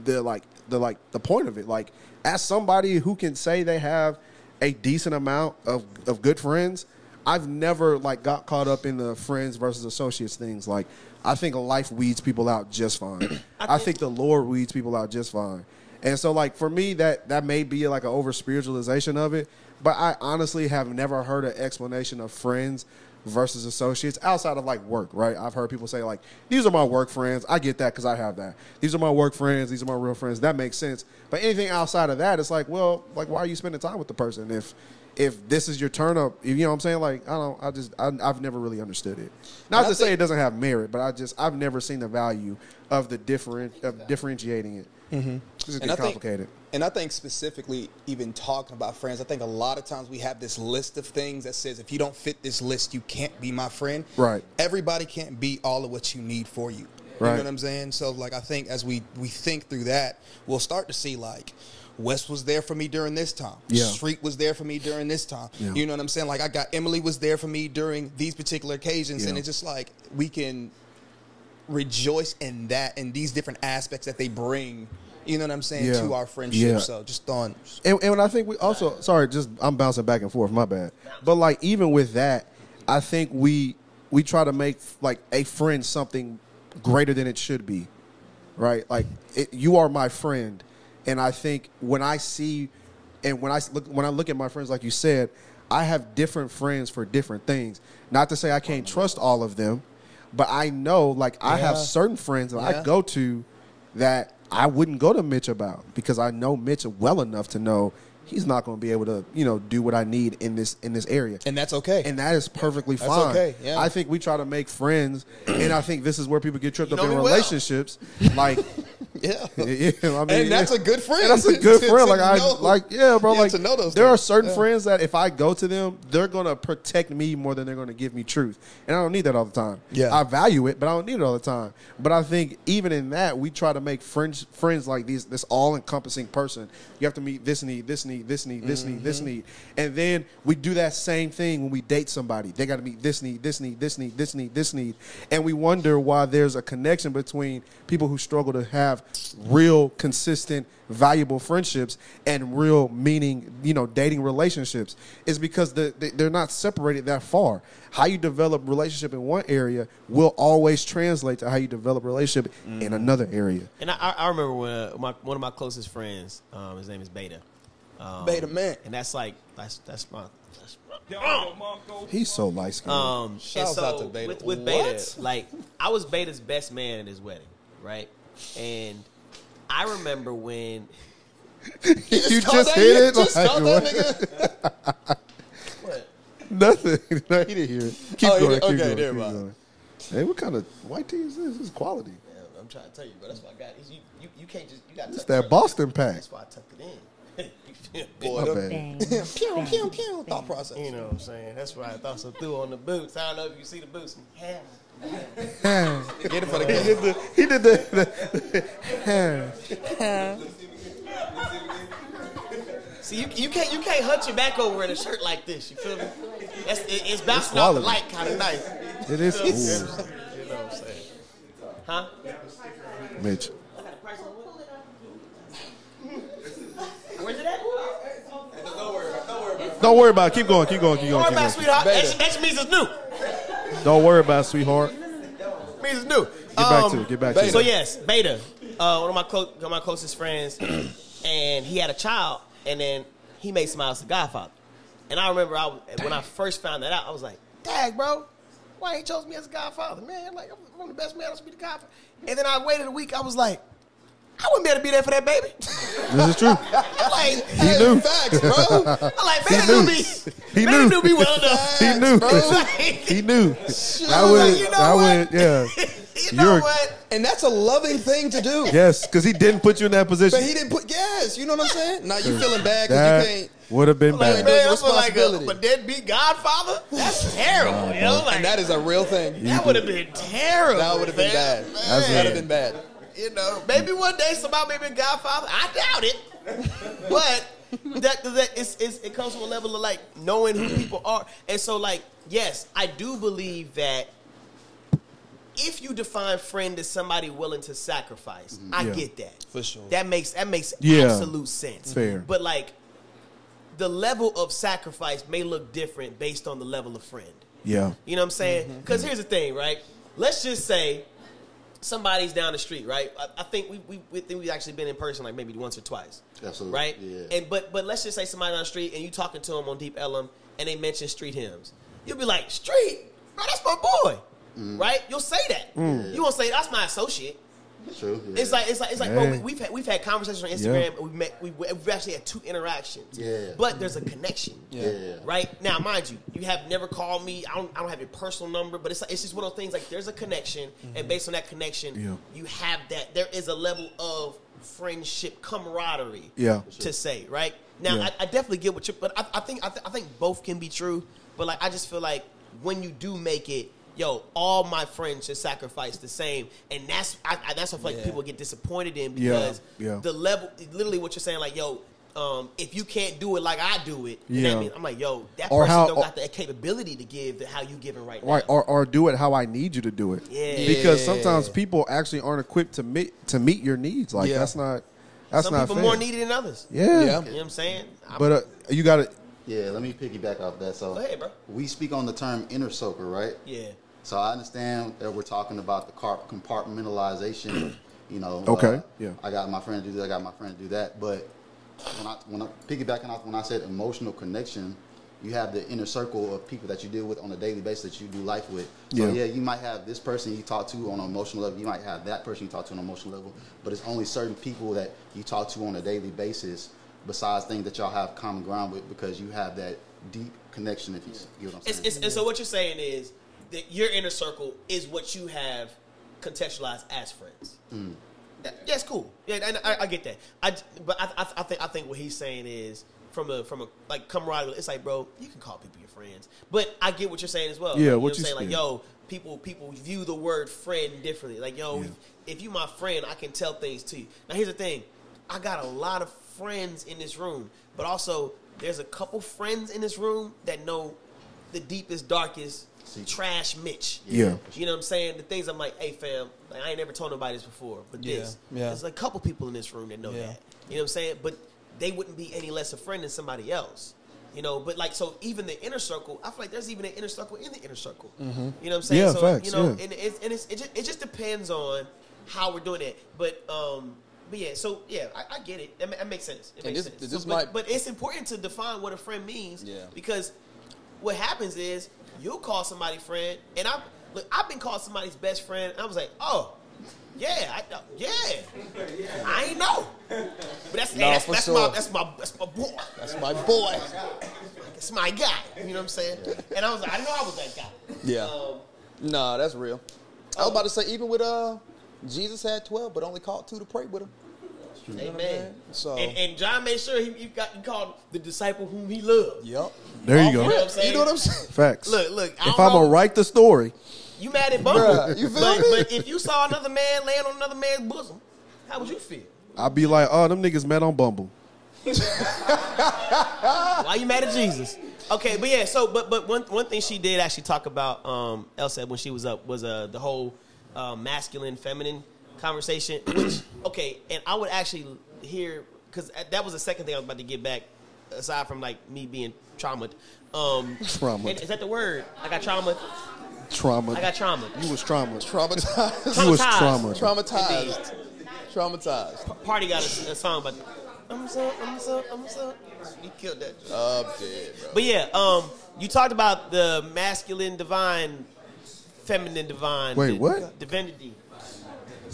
the like the like the point of it. Like as somebody who can say they have a decent amount of, of good friends, I've never like got caught up in the friends versus associates things. Like I think life weeds people out just fine. I think the Lord weeds people out just fine. And so like for me that that may be like an over spiritualization of it, but I honestly have never heard an explanation of friends versus associates outside of like work, right? I've heard people say like, "These are my work friends." I get that because I have that. These are my work friends. These are my real friends. That makes sense. But anything outside of that, it's like, well, like why are you spending time with the person if if this is your turn up? You know what I'm saying? Like I don't. I just I, I've never really understood it. Not to say it doesn't have merit, but I just I've never seen the value of the different of differentiating it. Mm-hmm. It's And I think- complicated. And I think specifically, even talking about friends, I think a lot of times we have this list of things that says if you don't fit this list, you can't be my friend. Right. Everybody can't be all of what you need for you. Right. You know what I'm saying? So like I think as we we think through that, we'll start to see like West was there for me during this time. Yeah. Street was there for me during this time. Yeah. You know what I'm saying? Like I got Emily was there for me during these particular occasions, and it's just like we can rejoice in that and these different aspects that they bring. You know what I'm saying Yeah. to our friendship. Yeah. So just throwing. And, and I think we also sorry, just I'm bouncing back and forth. My bad. But like even with that, I think we we try to make like a friend something greater than it should be, right? Like it, you are my friend, and I think when I see and when I look when I look at my friends, like you said, I have different friends for different things. Not to say I can't trust all of them, but I know like I have certain friends that Yeah. I go to that I wouldn't go to Mitch about because I know Mitch well enough to know he's not going to be able to, you know, do what I need in this in this area. And that's okay. And that is perfectly That's fine. okay, yeah. I think we try to make friends, and I think this is where people get tripped You up in me well. relationships. Like, yeah. yeah, I mean, And that's yeah. a good friend. And that's a good To- friend. to Like I know- like, yeah, bro. yeah, like to know those there are certain Yeah. friends that if I go to them, they're gonna protect me more than they're gonna give me truth, and I don't need that all the time. Yeah. I value it, but I don't need it all the time. But I think even in that, we try to make friends friends like these this all encompassing person. You have to meet this need, this need, this need, this need, Mm-hmm. this need, and then we do that same thing when we date somebody. They got to meet this need, this need, this need, this need, this need, and we wonder why there's a connection between people who struggle to have real, consistent, valuable friendships and real meaning, you know, dating relationships. Is because the, they- they're not separated that far. How you develop relationship in one area will always translate to how you develop relationship in another area. And I, I I remember when uh, my, one of my closest friends, um, his name is Beta. Um, Beta man. and that's like that's that's my. That's He's so light skinned. Um, Shouts so out to Beta. With, with What? Beta, like I was Beta's best man at his wedding, right? And I remember when you called just that- hit it. just like, called that what? nigga. what? Nothing. no, he didn't hear it. Keep Oh, going. Keep okay, going. never Keep mind. going. Hey, what kind of white tea is this? This is quality. Yeah, I'm trying to tell you, bro. That's why I got. You, you, you can't just you got. It's that Boston pack. That's why I tucked it in. You feel me? Boy, My bad. Bang. pew pew pew. Thought process. You know what I'm saying? That's why I thought so through on the boots. I don't know if you see the boots. Yeah. Get it for the He did the. He did the. See, you, you can't you can't hunch your back over in a shirt like this. You feel me? That's, it, it's bouncing off the light, kind of nice. it is. You know what I'm saying? Huh? Mitch. Where's it at? Don't worry about it. Keep going. Keep going. Keep Don't going. worry Keep about it, going. sweetheart. That, that means it's new. Don't worry about it, sweetheart. means it's new. Get back to it. Get back to it. So yes, Beta, uh, one of my clo- one of my closest friends, and he had a child, and then he made Smiles the Godfather. And I remember I, was- when I first found that out, I was like, "Dag, bro, why he chose me as a Godfather, man? Like I'm one of the best men to be the Godfather." And then I waited a week. I was like, "I wouldn't be able to be there for that baby." This is true. like, He knew. Facts, bro. I'm like, He knew. knew me. He Beta knew. knew me well enough. He knew. bro. He knew. I would. like, you know I what? would. Yeah. you know You're- what? And that's a loving thing to do. Yes, because he didn't put you in that position. But he didn't put yes. You know what I'm saying? Now you feeling bad because you can't. would have been Like, bad. man, Your I feel like a, responsibility. a deadbeat Godfather. That's terrible. you know, like And that is a real thing. that would have been terrible. That would have been bad. That would have been bad. You know, maybe one day somebody may be a Godfather. I doubt it, but that, that it's, it's, it comes from a level of like knowing who people are, and so like yes, I do believe that. If you define friend as somebody willing to sacrifice, mm-hmm. I Yeah. get that. For sure. That makes that makes Yeah. absolute sense. Fair. But like the level of sacrifice may look different based on the level of friend. Yeah. You know what I'm saying? Mm-hmm. Because here's the thing, right? Let's just say somebody's down the street, right? I, I think we, we we think we've actually been in person like maybe once or twice, Absolutely. right? Yeah. And but but let's just say somebody down the street and you talking to them on Deep Ellum and they mention street hymns. You'll be like, street? bro, that's my boy, right? You'll say that. Mm. You won't say that's my associate. True. It's like it's like it's like bro. We, we've had we've had conversations on Instagram. and We've met. We've, we've actually had two interactions. Yeah. But there's a connection. Yeah. Right now, mind you, you have never called me. I don't. I don't have your personal number, but it's like, it's just one of those things. Like there's a connection, and mm-hmm. based on that connection, Yeah. you have that. There is a level of friendship, camaraderie. Yeah. To say right now, Yeah. I, I definitely get what you. But I, I think I, th- I think both can be true. But like I just feel like when you do make it. Yo, all my friends should sacrifice the same, and that's I, I, that's what like Yeah. people get disappointed in because yeah. the level, literally, what you're saying, like, yo, um, if you can't do it like I do it, then Yeah. that means I'm like, yo, that Or person how- don't or- got the capability to give the, how you giving right, Right, now. or, or do it how I need you to do it. Yeah. Because sometimes people actually aren't equipped to meet to meet your needs. Like Yeah. that's not that's Some not people fair. more needed than others. Yeah. Yeah. You know what I'm saying? I'm- But uh, you got to Yeah, let me piggyback off that. So, Go ahead, bro. we speak on the term inner circle, right? yeah, So I understand that we're talking about the car- compartmentalization. You know, Okay, uh, yeah. I got my friend do that. I got my friend do that. But when I when I piggybacking off when I said emotional connection, you have the inner circle of people that you deal with on a daily basis that you do life with. So Yeah. yeah, you might have this person you talk to on an emotional level. You might have that person you talk to on an emotional level. But it's only certain people that you talk to on a daily basis. Besides things that y'all have common ground with, because you have that deep connection. If you, you know what I'm it's, saying. it's, and so what you're saying is that your inner circle is what you have contextualized as friends. Mm. That, yeah, it's cool. Yeah, and I, I get that. I, but I, I, I think I think what he's saying is from a from a like camaraderie. It's like, bro, you can call people your friends, but I get what you're saying as well. Yeah, Like, you what know you saying? Like, yo, people people view the word friend differently. Like, yo, Yeah. if you my friend, I can tell things to you. Now, here's the thing: I got a lot of friends in this room, but also there's a couple friends in this room that know the deepest, darkest trash Mitch. Yeah. You know what I'm saying? The things I'm like, hey fam, like, I ain't never told nobody this before, but Yeah, this. yeah. There's like a couple people in this room that know Yeah. that. You know what I'm saying? But they wouldn't be any less a friend than somebody else. You know, but like so even the inner circle, I feel like there's even an inner circle in the inner circle. You know what I'm saying? Yeah, so facts, you know, yeah. and, it's, and it's, it, just, it just depends on how we're doing it. But um but yeah, so yeah, I, I get it. That, ma- that makes sense. It And makes this- sense. this So, but, might- but it's important to define what a friend means. Yeah. Because what happens is you'll call somebody friend, and I look, I've been called somebody's best friend, and I was like, oh, yeah, I, uh, yeah, I ain't know, but that's Nah, that's, for that's sure. my that's my that's my boy, That's my boy. that's my guy. You know what I'm saying? And I was like, I know I was that guy. Yeah. Um, Nah, that's real. I was about to say, even with uh, Jesus had twelve, but only called two to pray with him. You know I'm amen. So, And, and John made sure he, he got he called the disciple whom he loved. yep. There you go. You know what I'm saying? You know what I'm saying? Facts. Look, look. If I'm gonna write the story, You mad at Bumble. You feel but, me? but if you saw another man laying on another man's bosom, how would you feel? I'd be like, oh, them niggas met on Bumble. Why you mad at Jesus? Okay, but yeah, so but but one one thing she did actually talk about, um, Elsa when she was up was uh the whole uh, masculine feminine conversation. Which okay, and I would actually hear because that was the second thing I was about to get back. Aside from like me being traumatized, um, Traumatized. and- Is that the word? I got trauma. Trauma. I got trauma. You was trauma. Traumatized. You was Traumatized. trauma. Traumatized. Traumatized. Party got a, a song about. I'm so, I'm so, I'm so. You killed that. I'm dead, bro. But yeah, um, you talked about the masculine divine, feminine divine. Wait, di- what? Divinity.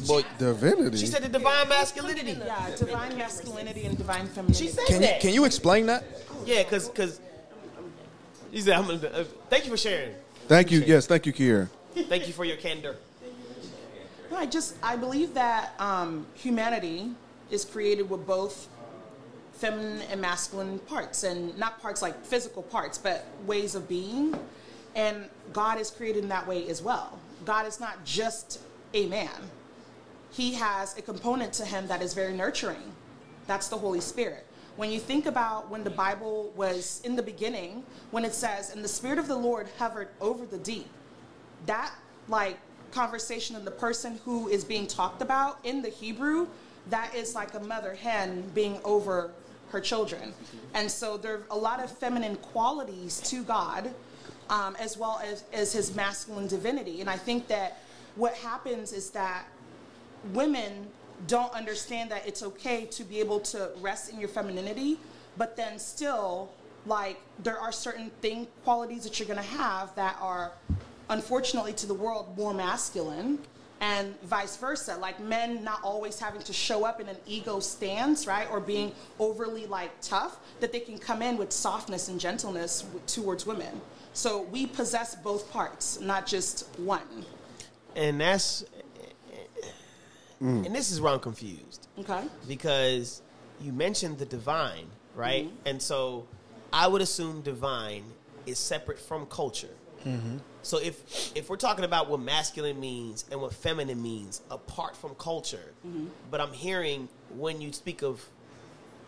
Boy, Divinity. She said the divine masculinity. Yeah, divine masculinity and divine femininity. She said can you that. can you explain that? Yeah, cause, cause. She said, I'm gonna, uh, "Thank you for sharing. Thank you. Yes, thank you, Kiera. Thank you for your candor." No, I just I believe that um, humanity is created with both feminine and masculine parts, and not parts like physical parts, but ways of being. And God is created in that way as well. God is not just a man. He has a component to him that is very nurturing. That's the Holy Spirit. When you think about when the Bible was in the beginning, when it says, and the Spirit of the Lord hovered over the deep, that like conversation and the person who is being talked about in the Hebrew, that is like a mother hen being over her children. And so there are a lot of feminine qualities to God, um, as well as, as his masculine divinity. And I think that what happens is that women don't understand that it's okay to be able to rest in your femininity, but then still, like, there are certain thing qualities that you're gonna have that are unfortunately, to the world more masculine. And vice versa, like men not always having to show up in an ego stance, right, or being overly like tough, that they can come in with softness and gentleness towards women. So we possess both parts, not just one. and that's and this is where I'm confused Okay. because you mentioned the divine, right? Mm-hmm. And so I would assume divine is separate from culture. Mm-hmm. So if if we're talking about what masculine means and what feminine means apart from culture, mm-hmm. but I'm hearing when you speak of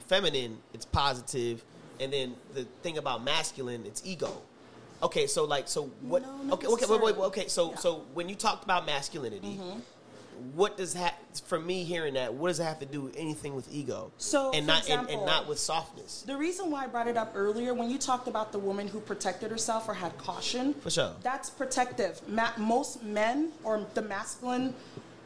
feminine, it's positive, and then the thing about masculine, it's ego. Okay, so like, so what? No, okay, okay, wait, wait, wait, okay. So, Yeah. Mm-hmm. so when you talked about masculinity, what does that? For me, hearing that, what does it have to do with anything with ego? So, and not and, and not with softness. The reason why I brought it up earlier, when you talked about the woman who protected herself or had caution, For sure. that's protective. Ma- most men or the masculine,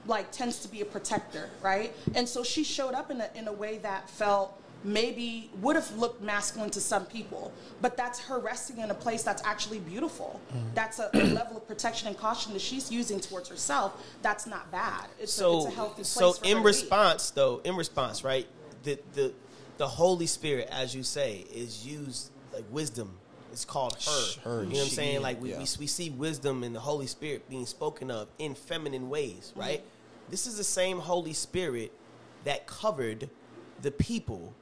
like tends to be a protector, right? And so she showed up in a in a way that felt maybe would have looked masculine to some people, but that's her resting in a place that's actually beautiful. Mm-hmm. That's a, a level of protection and caution that she's using towards herself. That's not bad. It's, a, so it's a healthy place so for in to be. response though in response right the the the holy spirit as you say is used like wisdom it's called her, Her, you know what i'm saying like we, yeah. we, we see wisdom and the holy spirit being spoken of in feminine ways mm-hmm. right this is the same holy spirit that covered the people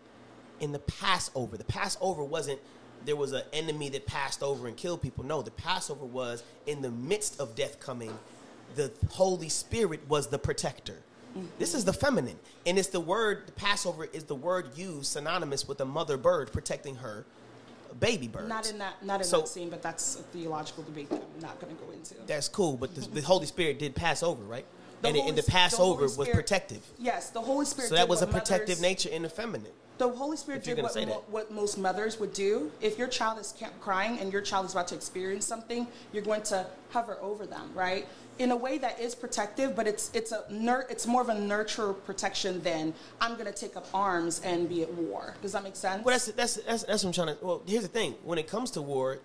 in the passover the passover wasn't there was an enemy that passed over and killed people no the passover was in the midst of death coming the Holy Spirit was the protector. Mm-hmm. This is the feminine. And it's the word, the Passover is the word used synonymous with a mother bird protecting her baby birds. Not in that, not in So- that scene, but that's a theological debate that I'm not going to go into. That's cool, but the, the Holy Spirit did pass over, right? The and, it- Holy and the S- the Passover was protective. Yes, the Holy Spirit. So that was a protective mothers- nature in the feminine. The Holy Spirit did what, mo- what most mothers would do. If your child is crying and your child is about to experience something, you're going to hover over them, right? In a way that is protective, but it's it's a nur- it's more of a nurture protection than I'm going to take up arms and be at war. Does that make sense? Well, that's, that's, that's, that's what I'm trying to. Well, here's the thing. When it comes to war,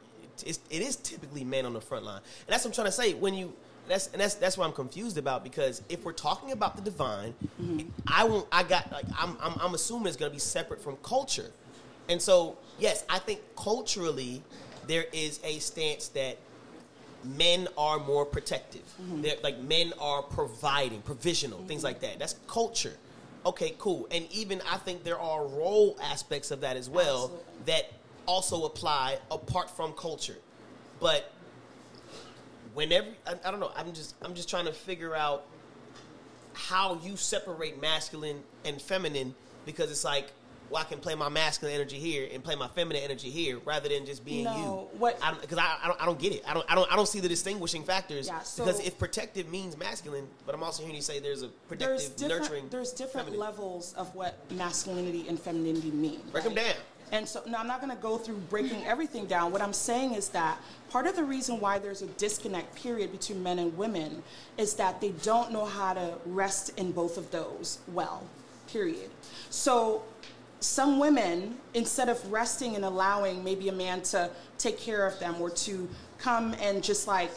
it's, it is typically men on the front line. And that's what I'm trying to say. When you. That's and that's that's what I'm confused about because if we're talking about the divine, mm-hmm. I won't. I got like I'm I'm, I'm assuming it's going to be separate from culture, and so yes, I think culturally there is a stance that men are more protective. Mm-hmm. They're like men are providing, provisional, things like that. That's culture. Okay, cool. And even I think there are role aspects of that as well Absolutely. that also apply apart from culture. But whenever I, I don't know, I'm just I'm just trying to figure out how you separate masculine and feminine because it's like well, I can play my masculine energy here and play my feminine energy here rather than just being No, you. what- Because I, I, don't, I don't get it. I don't, I don't I don't see the distinguishing factors. Yeah, so- because if protective means masculine, but I'm also hearing you say there's a protective, different nurturing. there's different feminine. levels of what masculinity and femininity mean. Break right? down. And so, no, I'm not going to go through breaking everything down. What I'm saying is that part of the reason why there's a disconnect period between men and women is that they don't know how to rest in both of those well, period. So, some women, instead of resting and allowing maybe a man to take care of them or to come and just like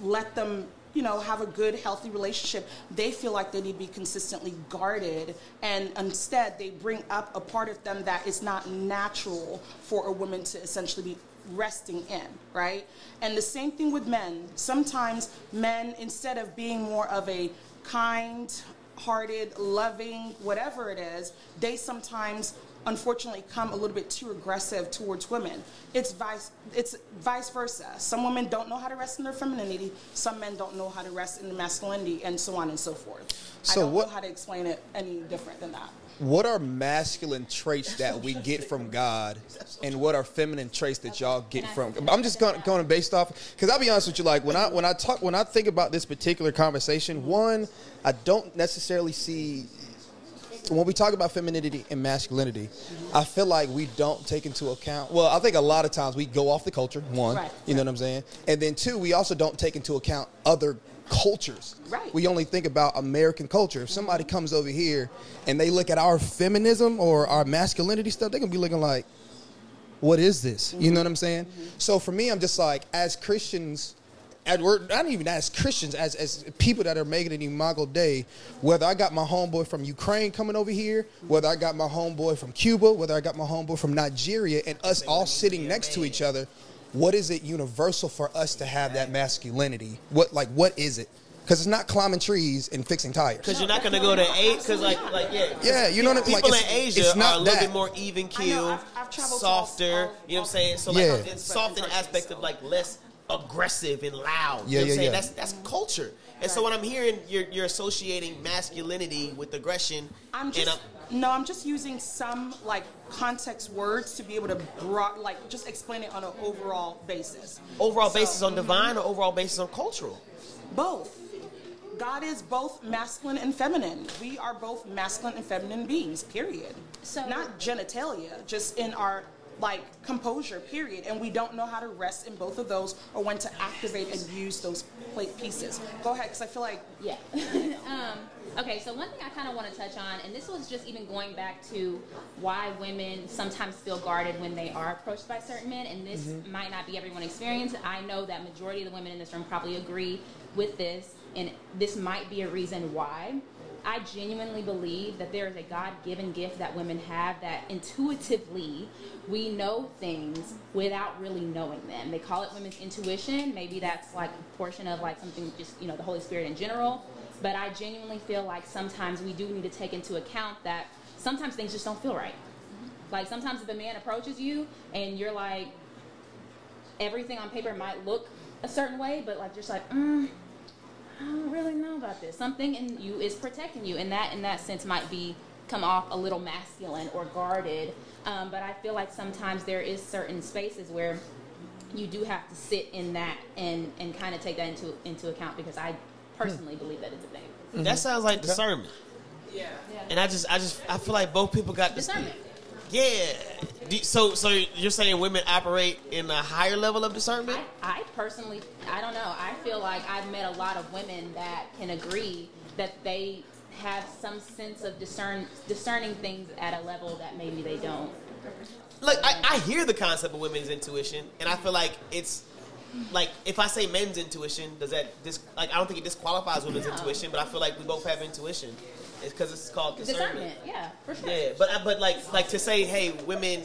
let them you know have a good healthy relationship they feel like they need to be consistently guarded. And instead they bring up a part of them that is not natural for a woman to essentially be resting in right? And the same thing with men. Sometimes men instead of being more of a kind hearted loving whatever it is they sometimes unfortunately come a little bit too aggressive towards women. It's vice it's vice versa. Some women don't know how to rest in their femininity, some men don't know how to rest in their masculinity and so on and so forth. So I don't what- know how to explain it any different than that. What are masculine traits that we get from God, and what are feminine traits that y'all get from? I'm just going going based off because I'll be honest with you. Like when I when I talk when I think about this particular conversation, one I don't necessarily see when we talk about femininity and masculinity. I feel like we don't take into account. Well, I think a lot of times we go off the culture. One, Right, you know what I'm saying, and then two, we also don't take into account other cultures. Right. We only think about American culture. If somebody comes over here and they look at our feminism or our masculinity stuff, they're gonna be looking like, "What is this?" You know what I'm saying? So for me, I'm just like, as Christians, as we're not even as Christians, as as people that are making an Imago Dei, whether I got my homeboy from Ukraine coming over here, whether I got my homeboy from Cuba, whether I got my homeboy from Nigeria, and us all sitting next to each other, what is it universal for us to have that masculinity? What like what is it? Because it's not climbing trees and fixing tires. Because you're not gonna go to eight. Because like like yeah. 'cause Yeah, you know what I mean? People Like, in Asia it's not are a little that. bit more even keel, I've- I've traveled to softer. all- you know what I'm saying? So like Yeah. it's soft in aspect of like less aggressive and loud. Yeah, you know what yeah, I'm saying? yeah. That's that's culture. And so when I'm hearing you're you're associating masculinity with aggression, I'm and uh, just I'm, no, I'm just using some like context words to be able to broad, like just explain it on an overall basis. overall So- basis on mm-hmm. divine or overall basis on cultural. Both. God is both masculine and feminine. We are both masculine and feminine beings. Period. So- not genitalia, just in our like composure. Period. And we don't know how to rest in both of those or when to activate and use those plate pieces. Go ahead, because I feel like Yeah. um, okay, so one thing I kind of want to touch on, and this was just even going back to why women sometimes feel guarded when they are approached by certain men, and this might not be everyone's experience. I know that majority of the women in this room probably agree with this, and this might be a reason why. I genuinely believe that there is a God given gift that women have that intuitively we know things without really knowing them. They call it women's intuition. Maybe that's like a portion of like something just, you know, the Holy Spirit in general. But I genuinely feel like sometimes we do need to take into account that sometimes things just don't feel right. Like sometimes if a man approaches you and you're like, everything on paper might look a certain way, but like just like, mm, I don't really know about this. Something in you is protecting you, and that in that sense might be come off a little masculine or guarded. Um, but I feel like sometimes there is certain spaces where you do have to sit in that and and kind of take that into into account because I personally believe that it's a thing. That sounds like discernment. Yeah. And I just I just I feel like both people got this. Yeah. So so you're saying women operate in a higher level of discernment? I personally, I don't know. I feel like I've met a lot of women that can agree that they have some sense of discern discerning things at a level that maybe they don't. like I, I hear the concept of women's intuition, and I feel like it's like if I say men's intuition, does that dis- like I don't think it disqualifies women's No. intuition, but I feel like we both have intuition. It's because it's called discernment. Discernment, yeah, for sure. Yeah, but but like like to say, hey, women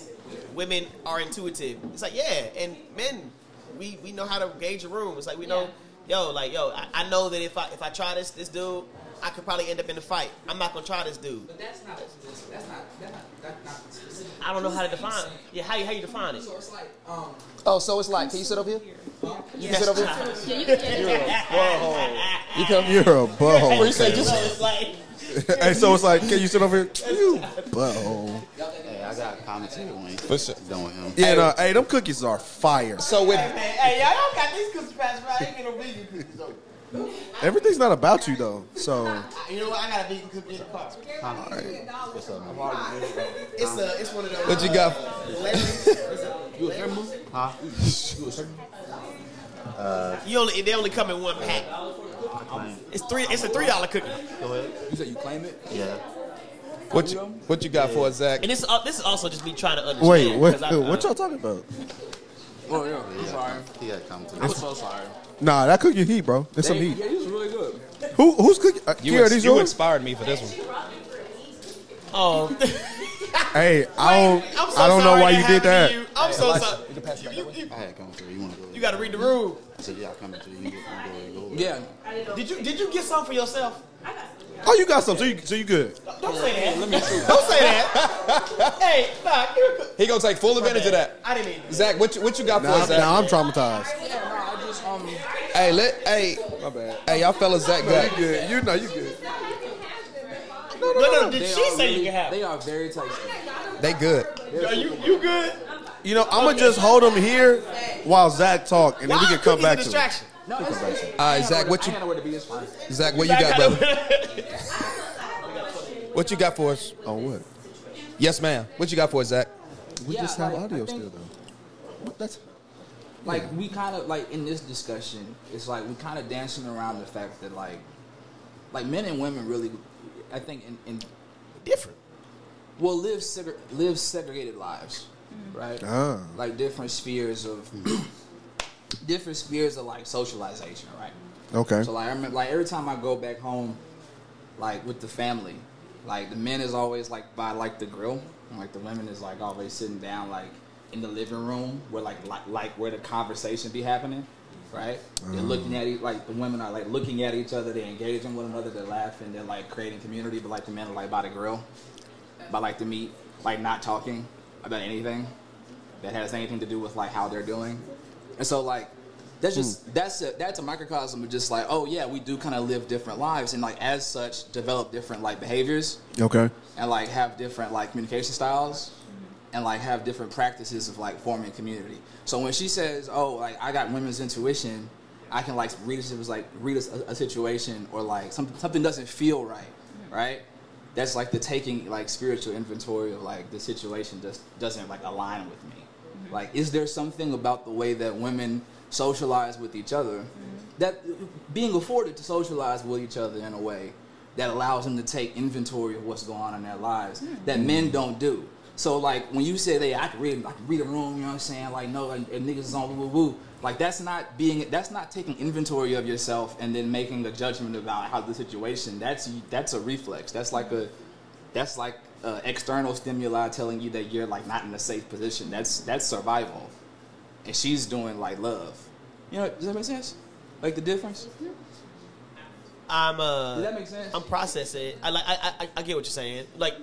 women are intuitive. It's like yeah, and men we we know how to gauge a room. It's like we know, yo, like yo, I, I know that if I if I try this this dude, I could probably end up in a fight. I'm not gonna try this dude. But that's not that's not that's not that's not specific. I don't know how to define. Yeah, how you how you define it? So it's like um Oh, so it's like, can you sit over here? You can sit over here. Yeah, you can You're a butthole. You come. You're a butthole. What you say? Just It's like hey, so it's like, can you sit over here? You butthole. Hey, I got commentary when he's For sure. done with him. Yeah, no, hey, them cookies are fire. so with Hey, y'all don't got these cookies passed right. I ain't get no vegan cookies though. Everything's not about you though. So You know what? I got a vegan cookie in the car. What's up, man? It's a, it's one of those. what you got? you a Huh? You a Uh, You only, they only come in one pack. It's three. It's a three dollar cookie. Go ahead. you said you claim it? Yeah. What you what you got for us, Zach? And this, uh, this is also just me trying to understand. wait, what, 'cause I- what y'all talking about? Oh yeah, I'm sorry. He got commentary. I'm so sorry. Nah, that cookie heat, bro. There's some heat. Yeah, he was really good. Who who's cookie? Uh, You, Kiera, ex- these you yours? inspired me for this one. Oh, Hey, I don't. I'm so I don't know why you did that. You. I'm so sorry. You can pass it back that way. I had commentary. You want to go? You got to read the room. I said, yeah, I commentary. You go, you go, you go. Yeah. Did you Did you get some for yourself? Oh, you got some, so you so you good. Don't say that. Let me see. Don't say that. hey, nah, give me a He gonna take full advantage of that. I didn't mean. to. Zach, what you, what you got for Now, us, Zach? now I'm traumatized. Yeah, no, I just um Hey, let hey, My bad. hey, y'all fellas, Zach You got. good? You know you good. No, no, no. Did they she are say really, you can have? They are very tasty. They good. Are you you good? You know, I'm gonna just hold them here while Zach talk, and then we Why can come cookies a back to it. distraction? No, it's All right, Zach, what you ain't know where to be. It's fine. Zach, what you got, brother? What you got for us? Oh, what? Yes, ma'am. What you got for us, Zach? We Yeah, just have like, audio think- still though. What- That's Like we kind of like in this discussion, it's like we kind of dancing around the fact that like, like men and women really, I think in, in Different. will live segre- live segregated lives, right? ah. Like different spheres of different spheres of like socialization, right? Okay. So like I remember, like every time I go back home, like with the family, like the men is always like by like the grill, and like the women is like always sitting down like in the living room where like like, like where the conversation be happening, right? They're Mm. looking at each like the women are like looking at each other, they're engaging one another, they're laughing, they're like creating community, but like the men are like by the grill, by like the meat, like not talking about anything that has anything to do with like how they're doing, and so like that's just hmm. that's a that's a microcosm of just like oh yeah we do kind of live different lives and like as such develop different like behaviors. Okay. and like have different like communication styles and like have different practices of like forming community. So when she says oh like i got women's intuition i can like read it was like read a, a situation or like something something doesn't feel right right? That's like the taking like spiritual inventory of like the situation just doesn't like align with me like is there something about the way that women socialize with each other mm-hmm. that being afforded to socialize with each other in a way that allows them to take inventory of what's going on in their lives hmm. that men don't do so like when you say they I can read I can read a room, you know what I'm saying? Like no and, and niggas is on woo woo woo. Like that's not being that's not taking inventory of yourself and then making a judgment about how the situation. That's that's a reflex. That's like a that's like uh, external stimuli telling you that you're like not in a safe position. That's that's survival, and she's doing like love. You know, does that make sense? Like the difference? I'm uh. Does that make sense? I'm processing. I like. I, I I get what you're saying. Like,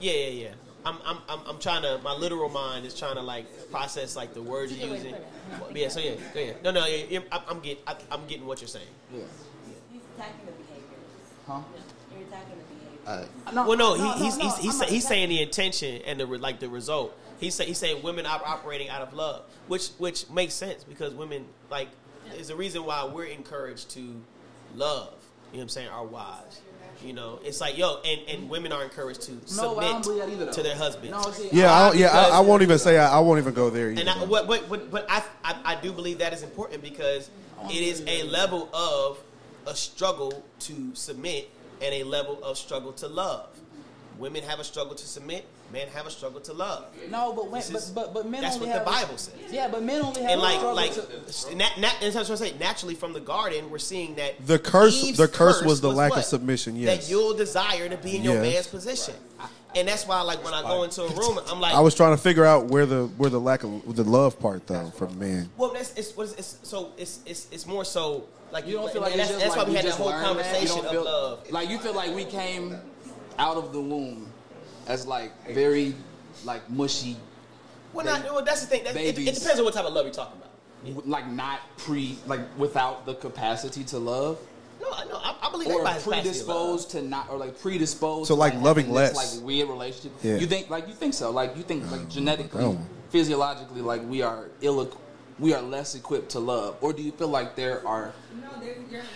yeah, yeah, yeah. I'm I'm I'm, I'm trying to. My literal mind is trying to like process like the words you're using. Yeah. So yeah. Go ahead. No, no. Yeah, yeah, I'm, I'm getting. I'm getting what you're saying. Yeah. He's attacking the behaviors. Huh? You're attacking the behaviors. well, no, he, no, he's no, he's I'm he's, he's saying the intention and the re- like the result. He's say, he's saying women are operating out of love, which which makes sense because women like is the reason why we're encouraged to love. You know what I'm saying? Our wives. You know, it's like yo, and, and women are encouraged to No, submit believe either, to their husbands. No, see, Yeah, I, don't- yeah. I, I won't even say. I, I won't even go there. and Either. I, but, but, but, but I, I, I do believe that is important because it is a level of a struggle to submit and a level of struggle to love. Women have a struggle to submit. Men have a struggle to love. No, but when, This but, but but men that's only what the have- Bible says. Yeah, but men only have And a like, struggle like, to- nat, nat, and that's what I'm saying. Naturally, from the garden, we're seeing that The curse- Eve's the curse was the lack of submission, yes. that you'll desire to be in your Yes. man's position, and that's why, like, when I go into a room, I'm like, I was trying to figure out where the where the lack of the love part though for men. Well, that's it's, what is- it's so it's it's it's more so like You don't feel like that's, it's just that's like why we had that whole learned that? You conversation don't of love. Like you feel like we came out of the womb as like very like mushy, Well, not, well, that's the thing. That, it, it depends on what type of love you're talking about. w- like not pre like without the capacity to love. No, I- no, I, I believe or everybody capacity to predisposed to not, or like predisposed. So, to, like, loving having this, less. like weird relationship. Yeah. You think like you think so? Like you think like genetically, physiologically, like we are ill, we are less equipped to love, or do you feel like there are? No, there's your environment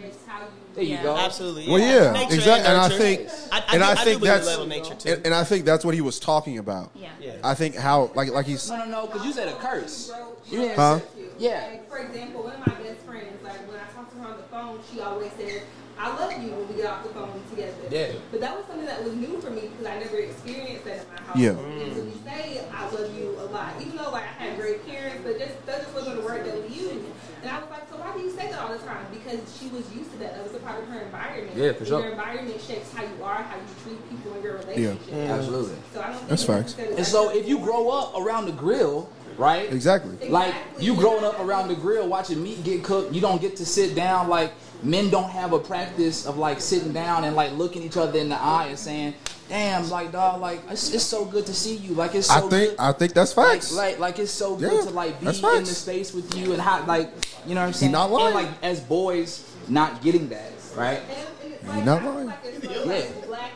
shapes how you. There you go. Absolutely. Well, yeah, Nature exactly. And I think, I, I and do, I I think believe that's, in nature too. and, and I think that's what he was talking about. Yeah. Yeah. I think how, like, like he's, No, no, no, because you said a curse. You didn't Huh? Yeah. Like, for example, one of my best friends, like when I talk to her on the phone, she always says, "I love you" when we get off the phone together. Yeah. But that was something that was new for me because I never experienced that in my house. Yeah. And so we say, "I love you" a lot, even though like I had great parents, but just that just wasn't a word that we used. And I was like, "So why do you say that all the time?" Because she was used to that. That was a part of her environment. Yeah, for And sure. Your environment shapes how you are, how you treat people in your relationship. Mm. Absolutely. So I don't think That's facts. necessarily And so if you grow up around the grill, right? exactly. Like you growing up around the grill watching meat get cooked, you don't get to sit down like men don't have a practice of like sitting down and like looking each other in the eye and saying, "Damn, like dog, like it's, it's so good to see you. Like it's so I think, good. I think that's Like, facts. like, like it's so good Yeah, to like be in the space with you and how like you know what I'm saying. not lying. And like as boys, not getting that right. And, and it's You're like, not I feel lying. like it's Yeah. black,